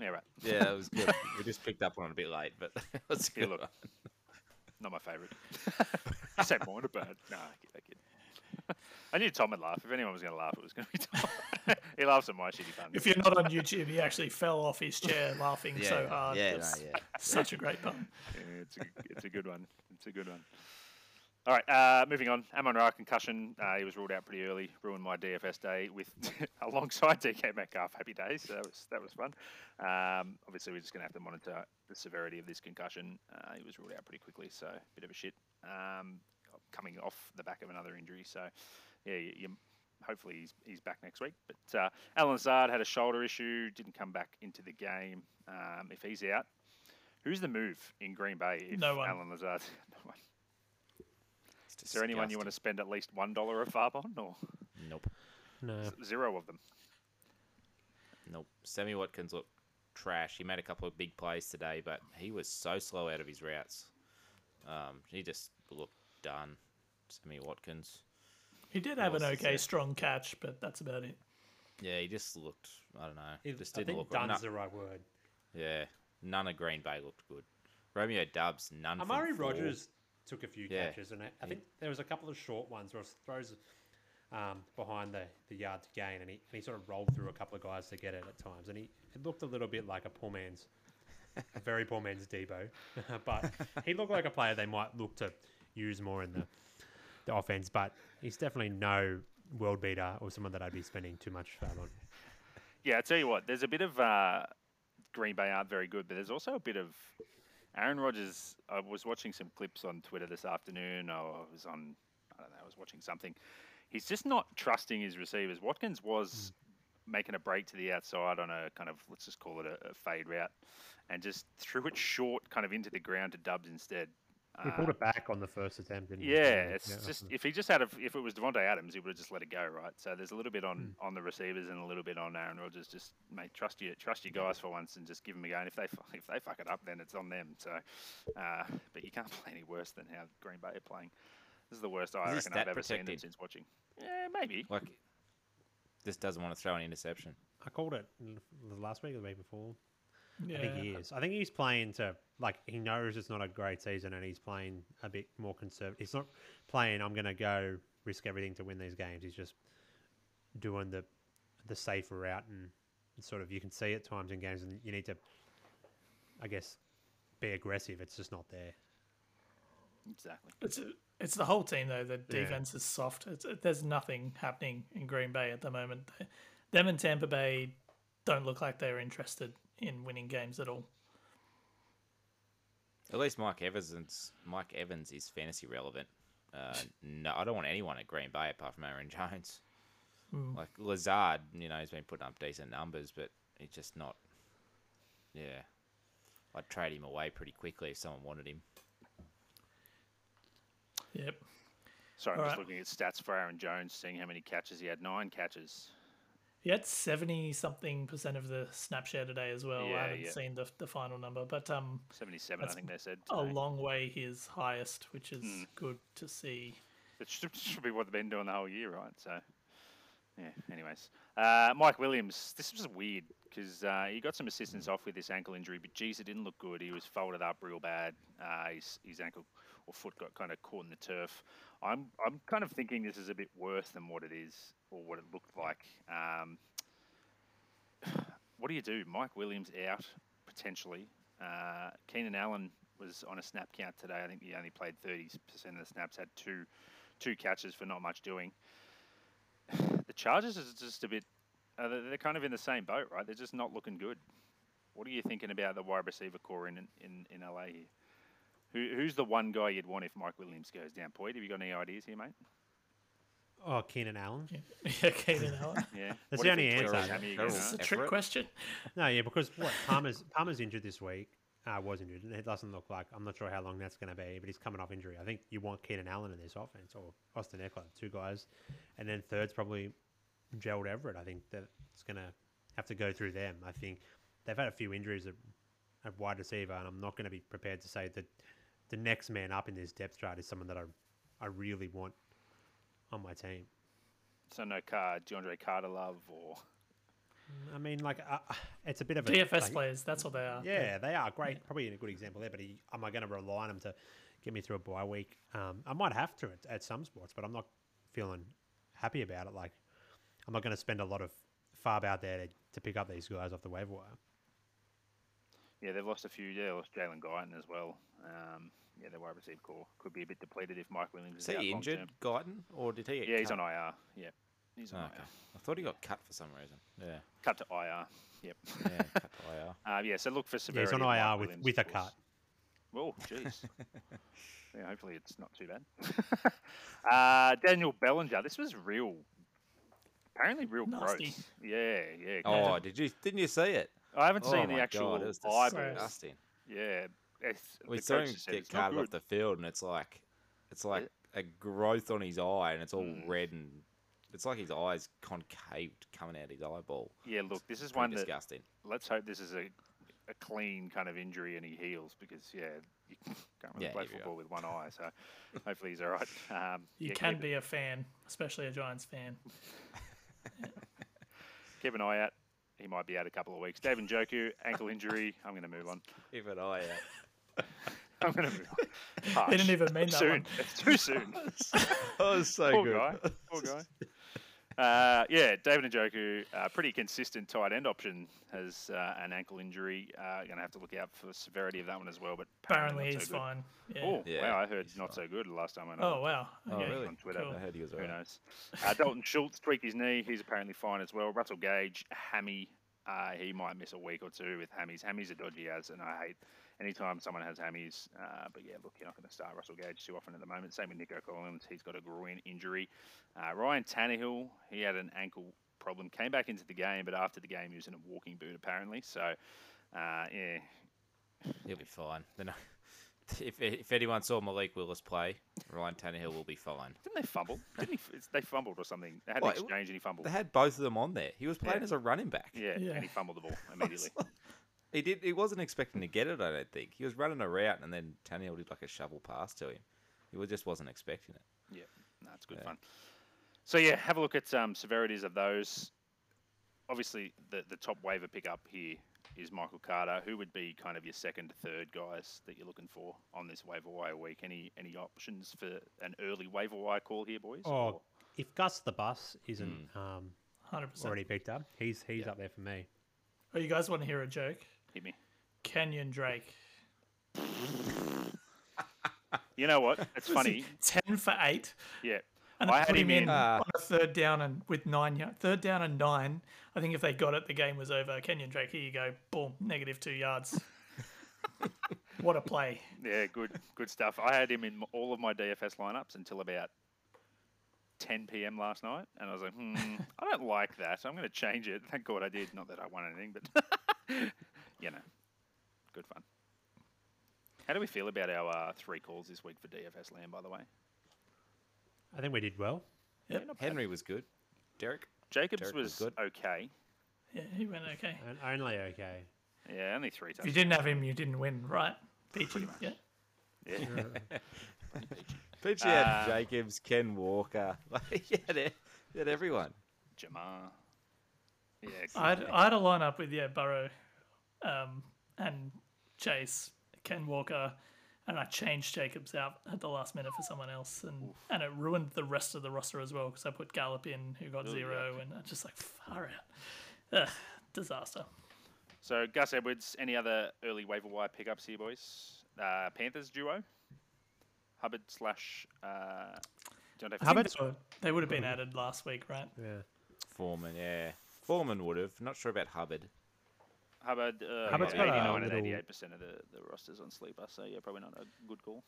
Yeah, right. yeah, it was good. we just picked up on it a bit late, but it was Yeah, good. look. Not my favourite. you said more to bird. No, I kid, I kid. I knew Tom would laugh. If anyone was going to laugh, it was going to be Tom. he laughs at my shitty puns. If you're not on YouTube, he actually fell off his chair laughing Yeah, so hard. yeah, no, yeah. Such a great pun. Yeah, it's, a, it's a good one. It's a good one. All right, uh, moving on. Amon Ra concussion. Uh, he was ruled out pretty early. Ruined my DFS day with alongside DK Metcalf. Happy days. So that was that was fun. Um, obviously, we're just going to have to monitor the severity of this concussion. Uh, he was ruled out pretty quickly, so a bit of a shit. Um, coming off the back of another injury, so yeah, you, you, hopefully he's he's back next week. But uh, Allen Lazard had a shoulder issue, didn't come back into the game. Um, if he's out, who's the move in Green Bay? If No one. Allen Lazard. no one. It's Is there anyone you want to spend at least one dollar of FAAB on, or Nope. No. z- zero of them? Nope. Sammy Watkins looked trash. He made a couple of big plays today, but he was so slow out of his routes. Um, he just looked done. Sammy Watkins. He did have an okay there? strong catch, but that's about it. Yeah, he just looked. I don't know. He just didn't think look. done's no- the right word. yeah, none of Green Bay looked good. Romeo Doubs, none. from Amari four. Rodgers took a few Yeah. catches, and I, I He- think there was a couple of short ones where it throws um, behind the, the yard to gain, and he, and he sort of rolled through a couple of guys to get it at times, and he it looked a little bit like a poor man's, a very poor man's Deebo, but he looked like a player they might look to use more in the the offense, but he's definitely no world beater or someone that I'd be spending too much time on. Yeah, I tell you what, there's a bit of uh, Green Bay aren't very good, but there's also a bit of Aaron Rodgers. I was watching some clips on Twitter this afternoon. I was on, I don't know, I was watching something. He's just not trusting his receivers. Watkins was hmm. making a break to the outside on a kind of let's just call it a, a fade route, and just threw it short, kind of into the ground to Doubs instead. He Uh, pulled it back on the first attempt. Didn't he? yeah, it's Yeah, just if he just had a, if it was Davante Adams, he would have just let it go, right? So there's a little bit on Hmm. on the receivers and a little bit on Aaron Rodgers. Just mate, trust you, trust your guys for once and just give them a go. And if they if they fuck it up, then it's on them. So, uh, but you can't play any worse than how Green Bay are playing. This is the worst I Is he reckon I've stat ever seen them since watching. Yeah, maybe. Like, just doesn't want to throw an interception. I called it the last week or the week before. Yeah. I think he is. I think he's playing to like he knows it's not a great season, and he's playing a bit more conservative. He's not playing. I'm going to go risk everything to win these games. He's just doing the the safer route, and sort of you can see at times in games, and you need to, I guess, be aggressive. It's just not there. Exactly. It's it's the whole team though. The Yeah. defense is soft. It's, there's nothing happening in Green Bay at the moment. Them and Tampa Bay don't look like they're interested in winning games at all. At least Mike Evans, is- Mike Evans is fantasy relevant. Uh, no, I don't want anyone at Green Bay apart from Aaron Jones. Like Lazard, you know, he's been putting up decent numbers, but he's just not. Yeah, I'd trade him away pretty quickly if someone wanted him. Yep. Sorry, Yep. I'm All just right. looking at stats for Aaron Jones, seeing how many catches he had. Nine catches. He had seventy something percent of the snap share today as well. Yeah, I haven't yeah. seen the the final number, but um, 77, I think they said. a long way his highest, which is Hmm. good to see. It should, should be what they've been doing the whole year, right? So, yeah. Anyways, uh, Mike Williams. This was weird because uh, he got some assistance off with this ankle injury, but geez, it didn't look good. He was folded up real bad. Uh, his, his ankle or foot got kind of caught in the turf. I'm I'm kind of thinking this is a bit worse than what it is or what it looked like. Um, what do you do? Mike Williams out potentially. Uh, Keenan Allen was on a snap count today. I think he only played 30% of the snaps, had two two catches for not much doing. The Chargers is just a bit. Uh, they're they're kind of in the same boat, right? They're just not looking good. What are you thinking about the wide receiver core in in, in LA here? Who, who's the one guy you'd want if Mike Williams goes down? Point. have you got any ideas here, mate? Oh, Keenan Allen. Yeah, Keenan Allen. Yeah, That's What the only answer. Sammy, you Carroll. go It's now? a trick question. No, yeah, because what Palmer's Palmer's injured this week. Uh, was injured, and it doesn't look like. I'm not sure how long that's going to be, but he's coming off injury. I think you want Keenan Allen in this offense or Austin Ekeler, two guys, and then third's probably Gerald Everett. I think that it's going to have to go through them. I think they've had a few injuries at, at wide receiver, and I'm not going to be prepared to say that the next man up in this depth chart is someone that I I really want on my team. So no car, DeAndre Carter love or I mean, like uh, it's a bit of a DFS like- players, that's what they are. Yeah, they are great. Probably a good example there. But he, am I going to rely on him to get me through a bye week? Um, I might have to at, at some spots, but I'm not feeling happy about it. Like I'm not going to spend a lot of FAAB out there to, to pick up these guys off the waiver wire. Yeah, they've lost a few. Yeah, they lost Jalen Guyton as well. Um, yeah, their wide receiver core could be a bit depleted if Mike Williams Is is, he long injured. Guyton, or did he? Get Yeah, he's on IR. Yeah, he's on Oh, okay. IR. I thought he got cut for some reason. Yeah, Cut to IR. Yep. yeah, cut to IR. Uh, yeah, so look for Yeah, severity. he's on of Mike IR with, Williams, with a cut. Oh, jeez. yeah, hopefully it's not too bad. uh, Daniel Bellinger. This was real. Apparently, real Nasty. gross. Yeah, yeah. Oh, did you? Didn't you see it? I haven't oh seen the actual God, it was disgusting. Yeah, it's, We the saw him get it's carted off the field, and it's like, it's like a growth on his eye, and it's all Mm. red, and it's like his eyes concaved coming out of his eyeball. Yeah, look, this is Pretty one that disgusting. let's hope this is a, a clean kind of injury and he heals because yeah, you can't really Yeah, play football with one eye. So hopefully he's all right. Um, You yeah, can keep, be a fan, especially a Giants fan. keep an eye out. He might be out a couple of weeks. David Njoku, ankle injury. I'm going to move on. Even I, eye out. I'm going to move on. They Harsh. didn't even mean that soon. one. It's too soon. that was so Poor good. guy. Poor guy. Uh, yeah, David Njoku, uh, pretty consistent tight end option, has uh, an ankle injury. Uh, going to have to look out for the severity of that one as well. But Apparently not he's so fine. Yeah. Oh, Yeah, wow, I heard not fine. so good the last time I know. Oh wow. Oh, Okay, really? On Twitter. cool. I heard he was Who alright. knows? Uh, Dalton Schultz tweaked his knee. He's apparently fine as well. Russell Gage, hammy. Uh, he might miss a week or two with hammies. Hammies are dodgy as, and I hate anytime someone has hammies. Uh, but yeah, look, you're not going to start Russell Gage too often at the moment. Same with Nico Collins. He's got a groin injury. Uh, Ryan Tannehill, he had an ankle problem. Came back into the game, but after the game, he was in a walking boot apparently. So, uh, yeah, He'll be fine. They're not- If, if anyone saw Malik Willis play, Ryan Tannehill will be fine. didn't they fumble? Didn't he? They fumbled or something. They had Well, an it- exchange and he fumbled. They had both of them on there. He was playing Yeah. as a running back. Yeah, Yeah. and he fumbled the ball immediately. He did. He wasn't expecting to get it. I don't think he was running a route, and then Tannehill did like a shovel pass to him. He just wasn't expecting it. Yeah, no, it's good Yeah. fun. So yeah, have a look at um, severities of those. Obviously, the the top waiver pickup here is Michael Carter. Who would be kind of your second, third guys that you're looking for on this waiver wire week? Any any options for an early waiver wire call here, boys? Oh, Or- if Gus the bus isn't um, Hundred percent. already picked up, he's he's Yeah. up there for me. Oh, you guys want to hear a joke? Hit me. Kenyon Drake. You know what? It's funny. Ten for eight. Yeah, And I had him in in- Ah. on a third down and with nine yard, third down and nine. I think if they got it, the game was over. Kenyon Drake, here you go, boom, negative two yards. what a play! yeah, good good stuff. I had him in all of my DFS lineups until about 10 p.m. last night, and I was like, hmm, I don't like that. I'm going to change it. Thank God I did. Not that I won anything, but you know, good fun. How do we feel about our uh, three calls this week for DFS land? By the way, I think we did well. Yep. not bad. Henry was good. Derrick. Jacobs Derrick was was good. okay. Yeah, he went okay. And only okay. Yeah, only three If you didn't have him, you didn't win, right? Peachy. Yeah. Yeah. Peachy had Uh, Jacobs, Ken Walker. Like, he, had, he had everyone. Ja'Marr. Yeah, I had, I had a lineup with yeah Burrow, um, and Chase, Ken Walker, and I changed Jacobs out at the last minute for someone else, and and it ruined the rest of the roster as well because I put Gallup in who got Ooh, zero, and I just like far out, Ugh, disaster. So Gus Edwards, any other early waiver wire pickups here, boys? Uh, Panthers duo, Hubbard slash uh, D'Onta I think Hubbard- they they would have been added last week, right? Yeah. Foreman, yeah. Foreman would have. Not sure about Hubbard. Hubbard, uh, Hubbard's yeah, got 89 and 88 percent of the, the rosters on sleeper, so yeah, probably not a good call.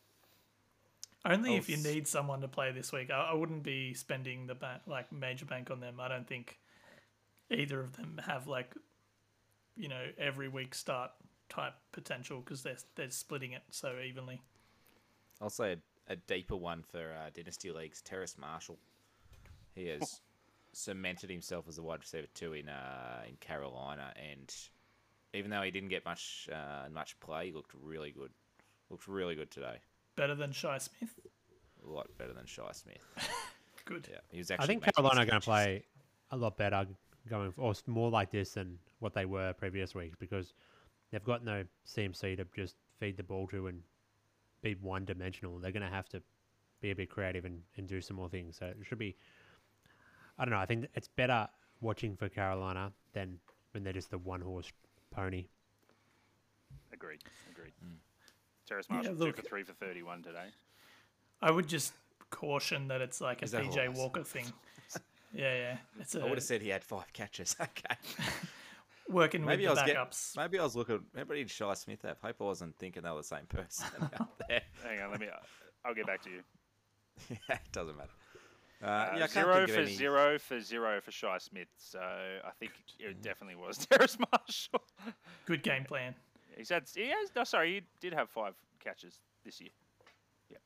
Only Oh, if you s- need someone to play this week. I, I wouldn't be spending the bank, like major bank on them. I don't think either of them have like, you know, every week start type potential because they're they're splitting it so evenly. I'll say a, a deeper one for uh, Dynasty Leagues, Terrace Marshall. He has cemented himself as a wide receiver too in uh, in Carolina, and even though he didn't get much uh, much play, he looked really good. Looked really good today. Better than Shi Smith. A lot better than Shi Smith. Good. Yeah, he was actually. I think Carolina are going to play a lot better going, or more like this than what they were previous weeks because they've got no CMC to just feed the ball to and be one dimensional. They're going to have to be a bit creative and, and do some more things. So it should be. I don't know. I think it's better watching for Carolina than when they're just the one horse pony. Agreed. Agreed. Mm. Terrace Yeah, Marshall two look- for three for 31 today. I would just caution that it's like a Is that PJ horse? Walker thing. Yeah, yeah. It's a I would have said he had five catches. Okay. working Maybe I with was the getting. backups. Maybe I was looking. Maybe did Shi Smith have? Hope I wasn't thinking they were the same person out there. Hang on, let me. I'll get back to you. yeah, it doesn't matter. Uh, yeah, I can't zero think of for any- zero for zero for Shi Smith. So I think it definitely was Terrace Marshall. Good game plan. He's had. He has. No, sorry, he did have five catches this year. Yeah.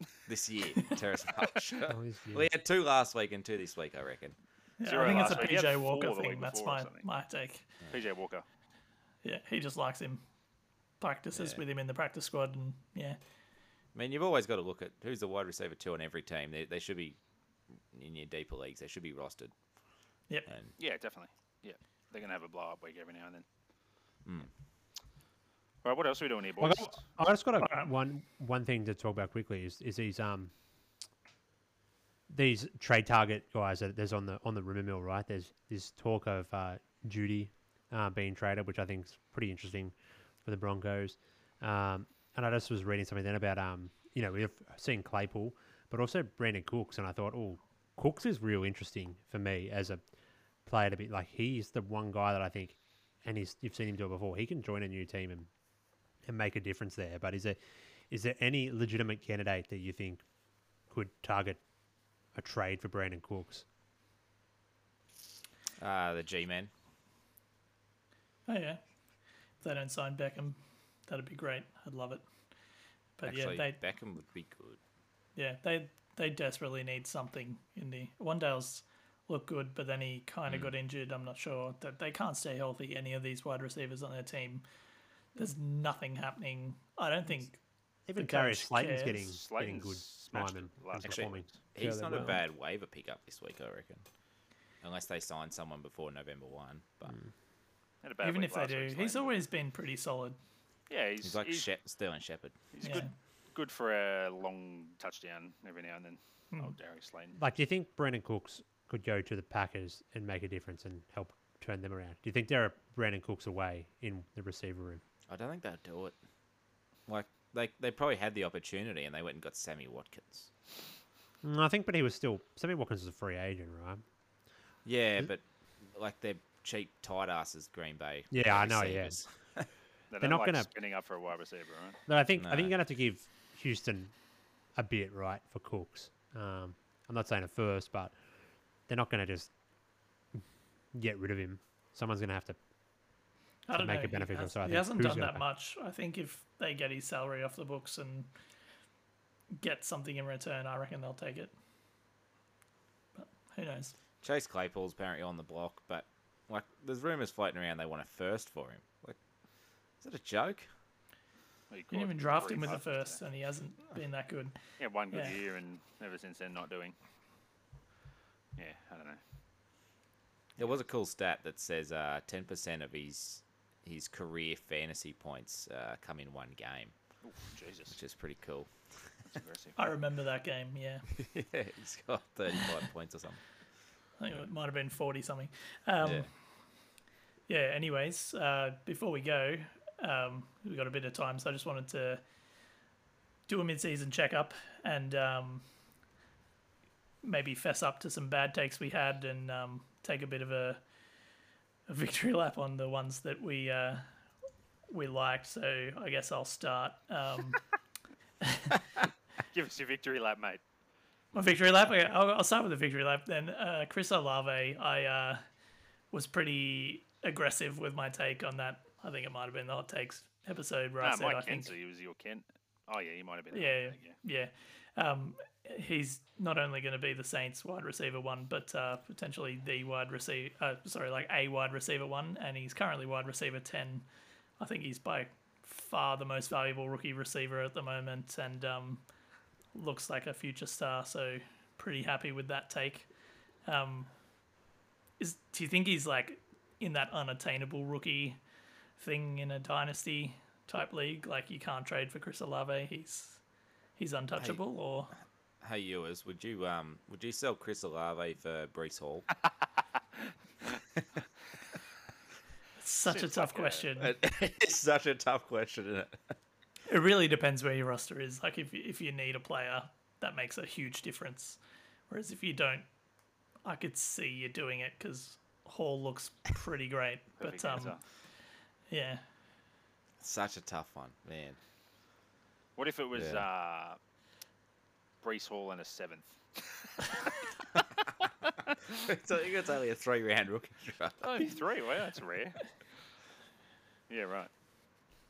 This year. Terrace Marshall. Oh. Well, he had two last week and two this week, I reckon. Yeah, I think it's a week. PJ Walker thing. That's my, my take. PJ Walker. Yeah, he just likes him. Practices Yeah. with him in the practice squad, and yeah, I mean, you've always got to look at who's the wide receiver two on every team. They, they should be in your deeper leagues. They should be rostered. Yep. And Yeah, definitely. Yeah, they're gonna have a blow up week every now and then. Mm. All right, what else are we doing here, boys? I got- I just got a, one one thing to talk about quickly is is these um these trade target guys that there's on the on the rumor mill, right? There's this talk of uh, Jeudy uh, being traded, which I think is pretty interesting for the Broncos. Um, and I just was reading something then about um you know we've seen Claypool, but also Brandin Cooks, and I thought, oh, Cooks is real interesting for me as a player to be like he's the one guy that I think, and he's you've seen him do it before. He can join a new team and and make a difference there. But is there is there any legitimate candidate that you think could target a trade for Brandin Cooks? uh, the G men. oh yeah. If they don't sign Beckham, that'd be great. I'd love it. But Actually, yeah, they Beckham would be good. yeah they they desperately need something in the one Dale's looked good, but then he kind of Mm. got injured. I'm not sure that they can't stay healthy. Any of these wide receivers on their team, there's nothing happening. I don't think Even The Darius Slayton's cares. getting Slayton's getting good smashed time and, last and week. performing. He's not well. a bad waiver pickup this week, I reckon. Unless they sign someone before November one, but Had a bad even if they do, week, he's always been pretty solid. Yeah, he's, he's like he's, Shep- Sterling Shepard. he's Yeah. good good for a long touchdown every now and then. Hmm. Oh, Darius Slayton. Like, do you think Brandin Cooks could go to the Packers and make a difference and help turn them around? Do you think there are Brandin Cooks away in the receiver room? I don't think they'd do it. Like they they probably had the opportunity and they went and got Sammy Watkins. Mm, I think, but he was still Sammy Watkins is a free agent, right? Yeah, but like they're cheap tight asses, Green Bay. Yeah, I wide know, yeah. receivers. They They're don't like gonna- spinning up for a wide receiver, right? But I think I think you're gonna have to give Houston a bit right for Cooks. Um, I'm not saying a first, but they're not gonna just get rid of him. Someone's gonna have to. I don't make know. it beneficial, He, has, so I he think hasn't who's done that pay? much. I think if they get his salary off the books and get something in return, I reckon they'll take it. But who knows? Chase Claypool's apparently on the block, but like there's rumors floating around they want a first for him. Like, is that a joke? Well, you Didn't even draft him with the five, first, and he hasn't been that good. Yeah, one good Yeah. year, and ever since then, not doing. Yeah, I don't know. There was a cool stat that says uh, 10% of his his career fantasy points uh, come in one game, Oof, Jesus, which is pretty cool. I remember that game. Yeah, yeah, he's got 35 points or something. I think it might have been forty something. Um, Yeah. yeah. Anyways, uh, before we go, um, we've got a bit of time, so I just wanted to do a mid-season checkup and um, maybe fess up to some bad takes we had and um, take a bit of a, a victory lap on the ones that we uh, we liked. So I guess I'll start. Um, Give us your victory lap, mate. My victory lap. Okay, I'll, I'll start with the victory lap then. Uh, Chris Olave, I uh, was pretty aggressive with my take on that. I think it might have been the hot takes episode where I said Mike I think Kenzie was your Ken. Oh yeah, he might have been. Yeah, one, yeah. yeah. Um, he's not only going to be the Saints wide receiver one, but uh, potentially the wide receiver. Uh, sorry, like a wide receiver one, and he's currently wide receiver ten. I think he's by far the most valuable rookie receiver at the moment, and um, looks like a future star. So pretty happy with that take. Um, is do you think he's like in that unattainable rookie thing in a dynasty type league? Like you can't trade for Chris Olave. He's he's untouchable, or Hey, Ewers, would you um would you sell Chris Olave for Breece Hall? such a tough like a- question. it's such a tough question, isn't it? It really depends where your roster is. Like if you- if you need a player, that makes a huge difference. Whereas if you don't, I could see you doing it because Hall looks pretty great. Perfect but um, answer. Yeah, Such a tough one, man. What if it was Yeah. uh, Breece Hall and a seventh? so it's only a three round rookie draft. Oh, three. Well, that's rare. Yeah, right.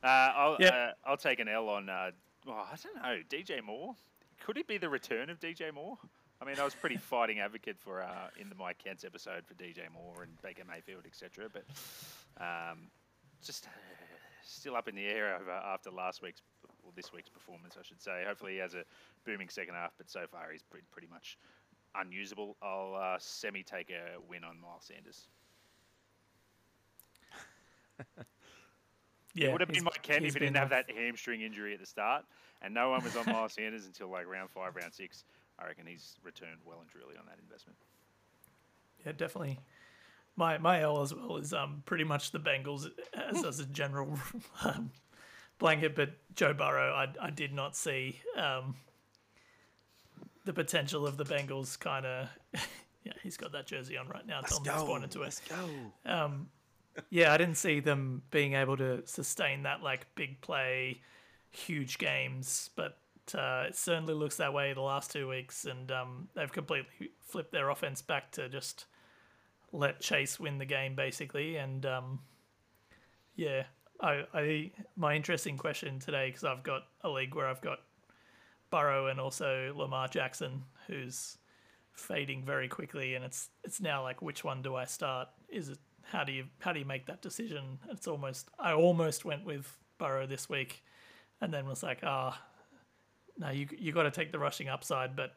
Uh, I'll Yep. uh, I'll take an L on. Uh, oh, I don't know. DJ Moore. Could it be the return of DJ Moore? I mean, I was pretty fighting advocate for uh, in the Mike Kent's episode for DJ Moore and Baker Mayfield, etc. But um, just still up in the air over after last week's or this week's performance, I should say. Hopefully, he has a booming second half, but so far he's pretty, pretty much unusable. I'll uh, semi take a win on Miles Sanders. yeah. It would have been Kent he's if he didn't have that hamstring injury at the start, and no one was on Miles Sanders until like round five, round six. I reckon he's returned well and truly on that investment. Yeah, definitely. My my L as well is um pretty much the Bengals as as a general um, blanket, but Joe Burrow, I I did not see um the potential of the Bengals. Kind of, yeah, he's got that jersey on right now. Tom just pointed to it. go. Um, yeah, I didn't see them being able to sustain that like big play, huge games, but uh, it certainly looks that way the last two weeks, and um, they've completely flipped their offense back to just let Chase win the game basically, and um, yeah, I, I my interesting question today because I've got a league where I've got Burrow and also Lamar Jackson, who's fading very quickly, and it's it's now like which one do I start? Is it how do you how do you make that decision? It's almost I almost went with Burrow this week, and then was like, ah, no, you you got to take the rushing upside, but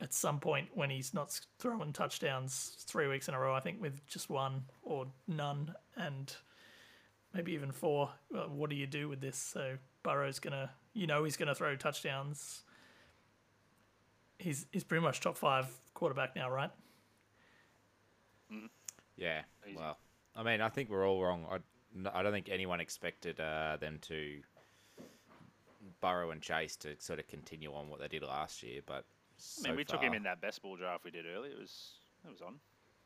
at some point when he's not throwing touchdowns three weeks in a row, I think with just one or none, and maybe even four, well, what do you do with this? So Burrow's gonna, you know, he's gonna throw touchdowns. He's he's pretty much top five quarterback now, right? Yeah. Well, I mean, I think we're all wrong. I, I don't think anyone expected uh, them to Burrow and Chase to sort of continue on what they did last year, but I mean, so we took him in that best ball draft we did earlier. It was it was on.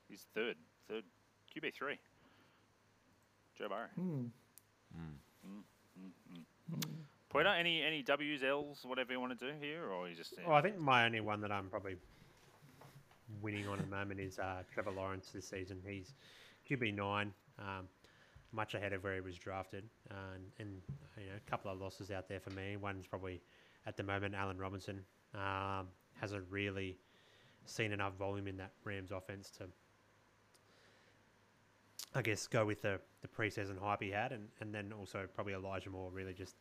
He's third, third QB three. Joe Burrow. Mm, mm, mm. Pointer, any any W's, L's, whatever you want to do here, or you just Well, I think my only one that I'm probably winning on at the moment is uh, Trevor Lawrence this season. He's QB nine, um, much ahead of where he was drafted, uh, and, and you know a couple of losses out there for me. One's probably at the moment Allen Robinson um, hasn't really seen enough volume in that Rams offense to. I guess go with the, the preseason hype he had, and, and then also probably Elijah Moore really just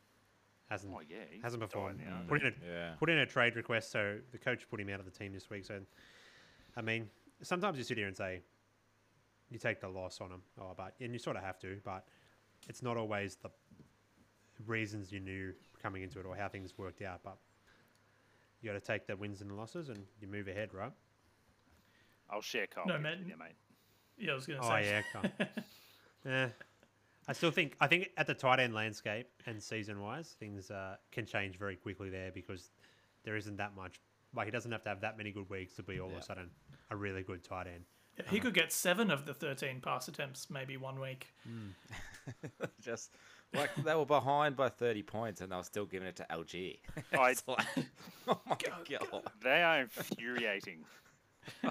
hasn't oh yeah, he's hasn't performed. now, Put in a Yeah. put in a trade request, so the coach put him out of the team this week. So, I mean, sometimes you sit here and say you take the loss on him, oh, but and you sort of have to, but it's not always the reasons you knew coming into it or how things worked out. But you got to take the wins and the losses, and you move ahead, right? I'll share Kyle No, Pitts man. with you, mate. Yeah, I was gonna say. Oh yeah, come. yeah. I still think I think at the tight end landscape and season wise, things uh, can change very quickly there because there isn't that much. Like he doesn't have to have that many good weeks to be all of a sudden a really good tight end. Yeah, he could get seven of the thirteen pass attempts maybe one week. Just like they were behind by 30 points and they were still giving it to LG. I- It's like, oh my god. They are infuriating.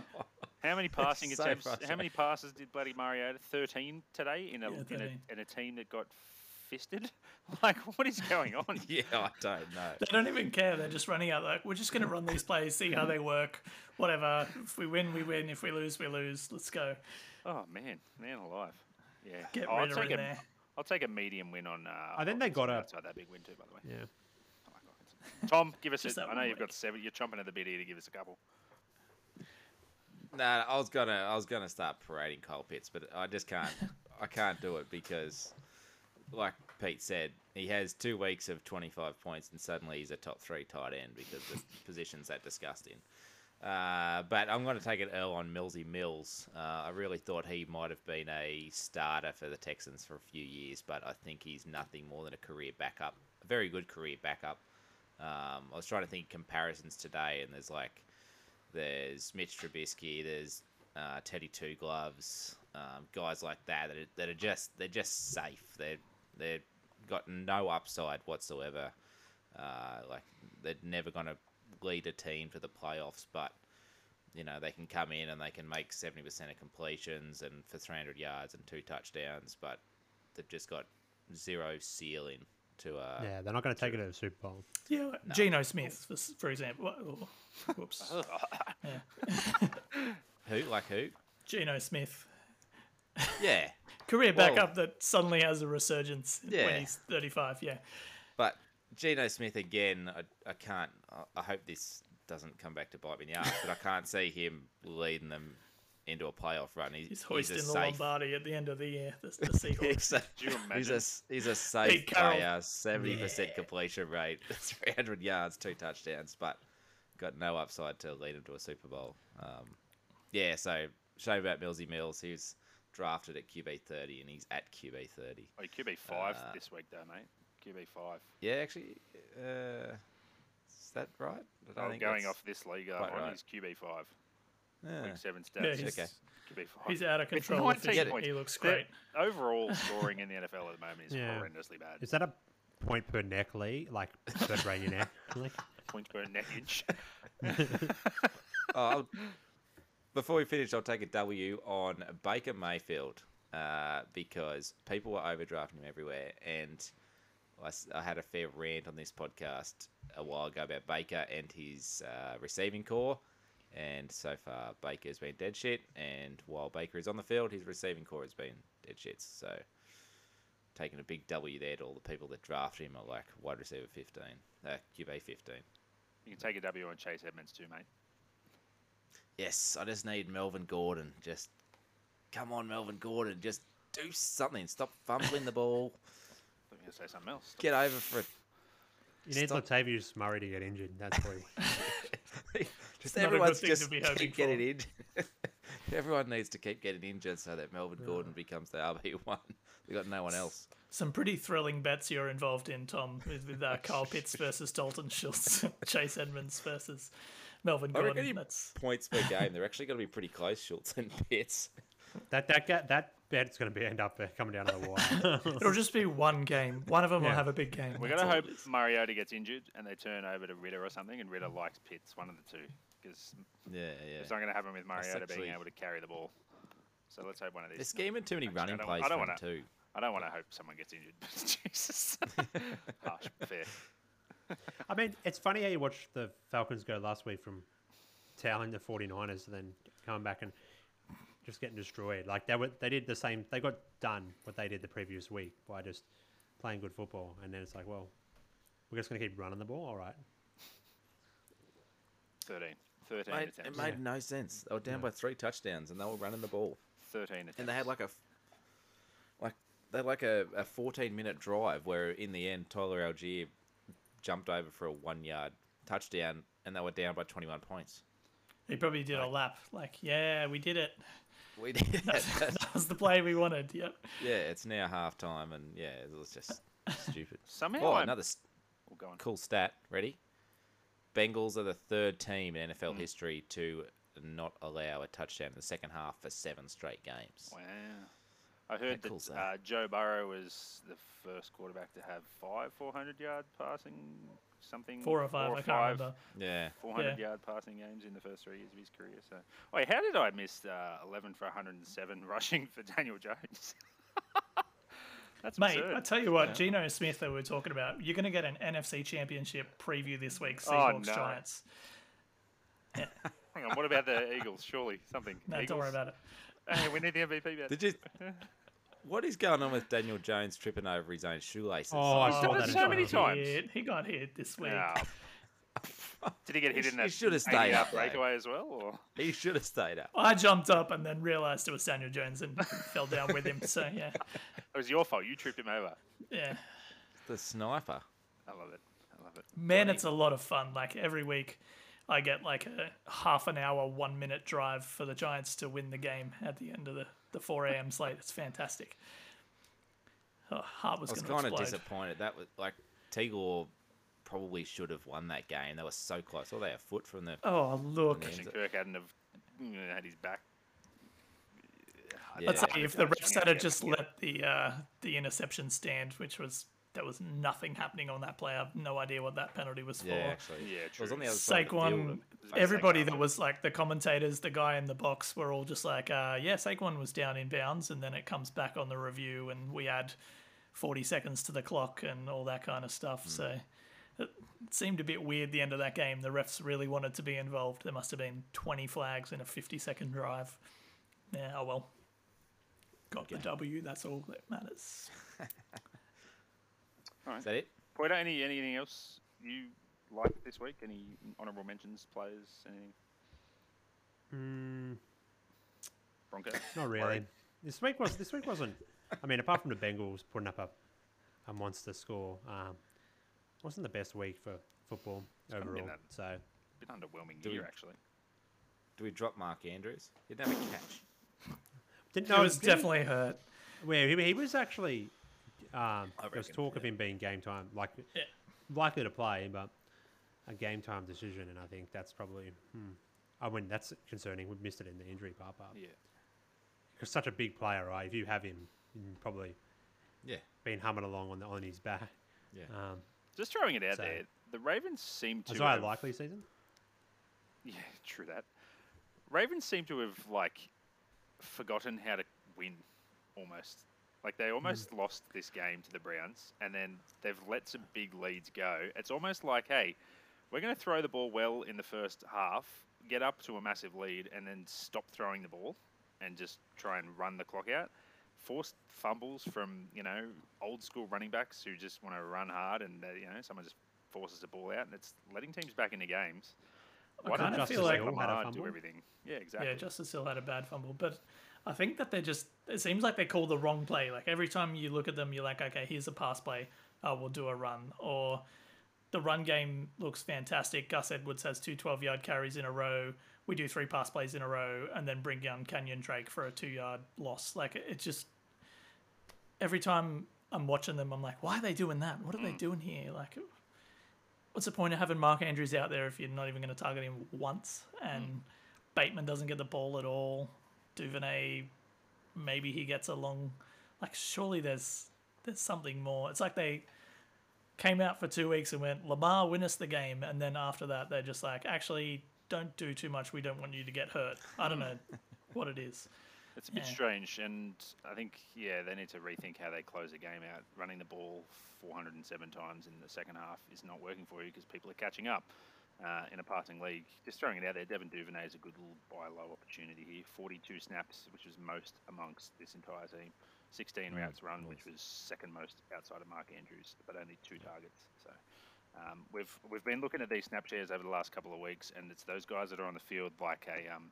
How many passing so attempts? How many passes did Bloody Mariota? Thirteen today in a, Yeah, in a in a team that got fisted. Like, what is going on? Yeah, I don't know. They don't even care. They're just running out like we're just gonna run these plays, see how they work. Whatever. If we win, we win. If we lose, we lose. Let's go. Oh man, man alive. Yeah, Get Oh, I'll take in a, there. I'll take a medium win on. Uh, I think they got a- outside that big win too. By the way, Yeah. Like Tom, give us. Just A, that I know you've got seven. You're chomping at the bit here to give us a couple. Nah, I was gonna, I was gonna start parading Cole Pitts, but I just can't, I can't do it because, like Pete said, he has two weeks of 25 points and suddenly he's a top three tight end because the position's that disgusting. Uh, but I'm going to take it Earl on Millsy Mills. Uh, I really thought he might have been a starter for the Texans for a few years, but I think he's nothing more than a career backup, a very good career backup. Um, I was trying to think comparisons today, and there's like there's Mitch Trubisky, there's uh, Teddy Two Gloves, um, guys like that that are, that are just they're just safe. They're they're got no upside whatsoever. Uh, like they're never going to lead a team to the playoffs, but you know they can come in and they can make seventy percent of completions and for three hundred yards and two touchdowns, but they've just got zero ceiling to uh, yeah, they're not going to take it to the Super Bowl. Yeah, like Geno Smith, for, for example. Oh, whoops. who like who? Geno Smith. Yeah, Career Well- backup that suddenly has a resurgence Yeah. when he's 35. Yeah. but Geno Smith again. I, I can't. I, I hope this doesn't come back to bite me in the ass, but I can't see him leading them into a playoff run. He, He's a hoisting the safe- Lombardi at the end of the year, the, the Seahawks. He's a, Do you he's a he's a safe Pete player, seventy percent completion rate, three hundred yards, two touchdowns, but got no upside to lead him to a Super Bowl. Um, yeah, so shame about Millsy Mills. He was drafted at QB thirty, and he's at QB thirty. Oh, QB five Uh, this week, though, mate. QB five. Yeah, actually, uh, is that right? I don't think going off this league, uh, quite on right. his QB five. Yeah. Week seven Yeah, stats. he's, Okay. QB five. he's out of control. 19 efficiently. points. He looks Their great. Overall scoring in the NFL at the moment is Yeah. horrendously bad. Is that a point per neck league, like vertebrae in your neck? Like, per net inch. Oh, I'll- before we finish, I'll take a W on Baker Mayfield uh, because people were overdrafting him everywhere, and I, I had a fair rant on this podcast a while ago about Baker and his uh, receiving core. And so far, Baker's been dead shit. And while Baker is on the field, his receiving core has been dead shit. So, taking a big W there to all the people that drafted him at like wide receiver 15, uh, QB 15. You can take a W on Chase Edmonds too, mate. Yes, I just need Melvin Gordon. Just come on, Melvin Gordon. Just do something. Stop fumbling the ball. Let me say something else. Get over for it. you need Stop. Latavius Murray to get injured. That's probably. just not everyone's thing to just be hoping keep getting injured. Everyone needs to keep getting injured so that Melvin Gordon becomes the RB one. We got no one else. Some pretty thrilling bets you're involved in, Tom, with, with uh, Kyle Pitts versus Dalton Schultz, Chase Edmonds versus Melvin I reckon Gordon. That's Points per game. They're actually going to be pretty close, Schultz and Pitts. That that ga- that bet's going to be end up uh, coming down to the wire. it'll just be one game. One of them will have a big game. We're going to hope it is. Mariota gets injured and they turn over to Ridder or something, and Ridder likes Pitts, one of the two. Because Yeah, yeah. it's not going to happen with Mariota actually- being able to carry the ball. So let's hope one of these. They're scheming too many running don't- plays I don't for him wanna- too. I don't want to hope someone gets injured, but Jesus. Harsh, fair. I mean, it's funny how you watch the Falcons go last week from toweling the 49ers and then coming back and just getting destroyed. Like they were, they did the same. They got done what they did the previous week by just playing good football, and then it's like, well, we're just going to keep running the ball. All right. 13. 13 Mate, attempts. it made no sense. They were down by three touchdowns and they were running the ball. 13 attempts. And they had like a, f- like they had like a, a 14 minute drive where in the end Tyler Allgeier jumped over for a one yard touchdown and they were down by 21 points. He probably did a lap. Like, yeah, we did it. We did that. That was the play we wanted. Yep. yeah, it's now halftime and yeah, it was just stupid. Somehow Oh, I'm- another s- go on. cool stat. Ready? Bengals are the third team in NFL Hmm. history to not allow a touchdown in the second half for seven straight games. Wow. I heard that that? uh, Joe Burrow was the first quarterback to have five 400 yard passing something. Four or five. I can't five remember. Yeah. 400 Yeah. yard passing games in the first three years of his career. So, wait, how did I miss uh, 11 for 107 rushing for Daniel Jones? That's Mate, absurd. I tell you what, Geno Smith that we're talking about, you're going to get an NFC Championship preview this week. Oh, Seahawks no. Giants. Hang on, what about the Eagles? Surely something. No, Eagles? don't worry about it. Hey, we need the MVP bet. Did you? What is going on with Daniel Jones tripping over his own shoelaces? Oh, I He's saw done it that. so as many well. times. Hit. He got hit this week. Ah. Did he get hit He in sh- that he should have stayed yard up, though. breakaway as well? Or? He should have stayed up. I jumped up and then realised it was Daniel Jones and fell down with him. So yeah, It was your fault. You tripped him over. yeah. The sniper. I love it. I love it. Man, Johnny. it's a lot of fun. Like every week, I get like a half an hour, one minute drive for the Giants to win the game at the end of the, the 4 a.m. slate. It's fantastic. Oh, heart was I was going to kind of disappointed. That was like Tigor probably should have won that game. They were so close. All they a foot from the. Oh, look. Yeah. Christian Kirk hadn't have had his back. Yeah. Let's say if the refs had just let the uh, the interception stand, which was there was nothing happening on that play. I have no idea what that penalty was for. Yeah, actually. Yeah, It was on the other side of the Saquon, field. everybody Saquon. that was like the commentators, the guy in the box, were all just like, uh, "Yeah, Saquon was down in bounds," and then it comes back on the review, and we add forty seconds to the clock and all that kind of stuff. Hmm. So it seemed a bit weird the end of that game. The refs really wanted to be involved. There must have been twenty flags in a fifty-second drive. Yeah, oh well. Got the W. That's all that matters. Is that it? Poito, any anything else you liked this week? Any honourable mentions, players, anything? Mm, Bronco? not really. Worried? This week was this week wasn't. I mean, apart from the Bengals putting up a, a monster score, um, wasn't the best week for football kinda been overall. that- So Bit underwhelming Do year, we- actually. Do we drop Mark Andrews? He didn't have a catch. didn't It was definitely hurt. where he, he was actually. Um, there was reckon, talk of him being game time, like Yeah. likely to play, but a game time decision, and I think that's probably. Hmm, I mean, that's concerning. We've missed it in the injury part, but Yeah. because such a big player, right? If you have him, you've probably Yeah. been humming along on the, on his back. Yeah. Um, Just throwing it out So- there, the Ravens seem to. Isaiah have- likely season. Yeah, true that. Ravens seem to have like forgotten how to win, almost. Like they almost lost this game to the Browns, and then they've let some big leads go. It's almost like, hey, we're going to throw the ball well in the first half, get up to a massive lead, and then stop throwing the ball, and just try and run the clock out. Forced fumbles from you know old school running backs who just want to run hard, and uh, you know someone just forces the ball out, and it's letting teams back into games. I Why don't kinda feel like- Hill had a Lamar do everything? Yeah, exactly. Yeah, Justice Hill had a bad fumble, but I think that they're just it seems like they call the wrong play. Like every time you look at them, you're like, okay, here's a pass play. Oh, we'll do a run. Or the run game looks fantastic. Gus Edwards has two 12 yard carries in a row. We do three pass plays in a row and then bring down Kenyon Drake for a two yard loss. Like it's just every time I'm watching them, I'm like, why are they doing that? What are they hmm. doing here? Like, what's the point of having Mark Andrews out there if you're not even going to target him once? Hmm. And Bateman doesn't get the ball at all. Duvernay, maybe he gets a long. Like, surely there's there's something more. It's like they came out for two weeks and went, Lamar, win us the game. And then after that, they're just like, actually, don't do too much. We don't want you to get hurt. I don't know what it is. It's a bit Yeah. strange, and I think yeah they need to rethink how they close the game out. Running the ball 407 times in the second half is not working for you because people are catching up uh, in a passing league. Just throwing it out there, Devin Duvernay is a good little buy low opportunity here. 42 snaps, which was most amongst this entire team. 16 Mm, routes run, which was second most outside of Mark Andrews, but only two targets. So. Um, we've we've been looking at these snap shares over the last couple of weeks, and it's those guys that are on the field like a um,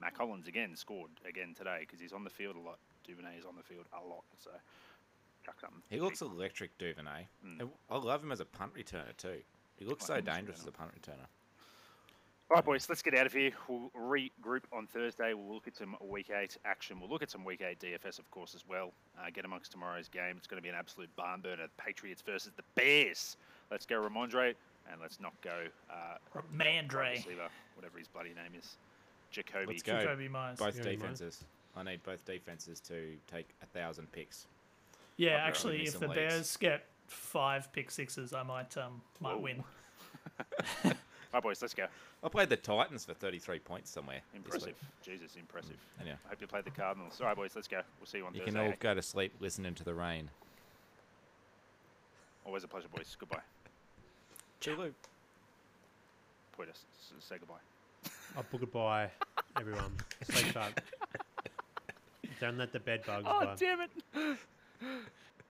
Matt Collins again scored again today because he's on the field a lot. Duvernay is on the field a lot, so chuck something. He looks electric, Duvernay. Mm. I love him as a punt returner too. He looks so dangerous as a punt returner. All right, boys, let's get out of here. We'll regroup on Thursday. We'll look at some Week 8 action. We'll look at some Week 8 DFS, of course, as well. Uh, get amongst tomorrow's game. It's going to be an absolute barn burner. Patriots versus the Bears. Let's go Rhamondre, and let's not go uh, wide Mandre. receiver, whatever his bloody name is. Jakobi. Let's go. Jakobi Meyers. Both Yeah, you might. defenses. I need both defenses to take a thousand picks. Yeah, I'll actually, if the legs. Bears get five pick sixes, I might um might Whoa. win. All right, boys, let's go. I played the Titans for 33 points somewhere. Impressive. Jesus, impressive. Anyhow, I hope you played the Cardinals. All right, boys, let's go. We'll see you on you Thursday. can all go to sleep listening to the rain. Always a pleasure, boys. Goodbye. Chulu. Point us. S- Say goodbye. Oh, well, goodbye, everyone. Sleep tight. Don't let the bed bugs Oh, bite. damn it.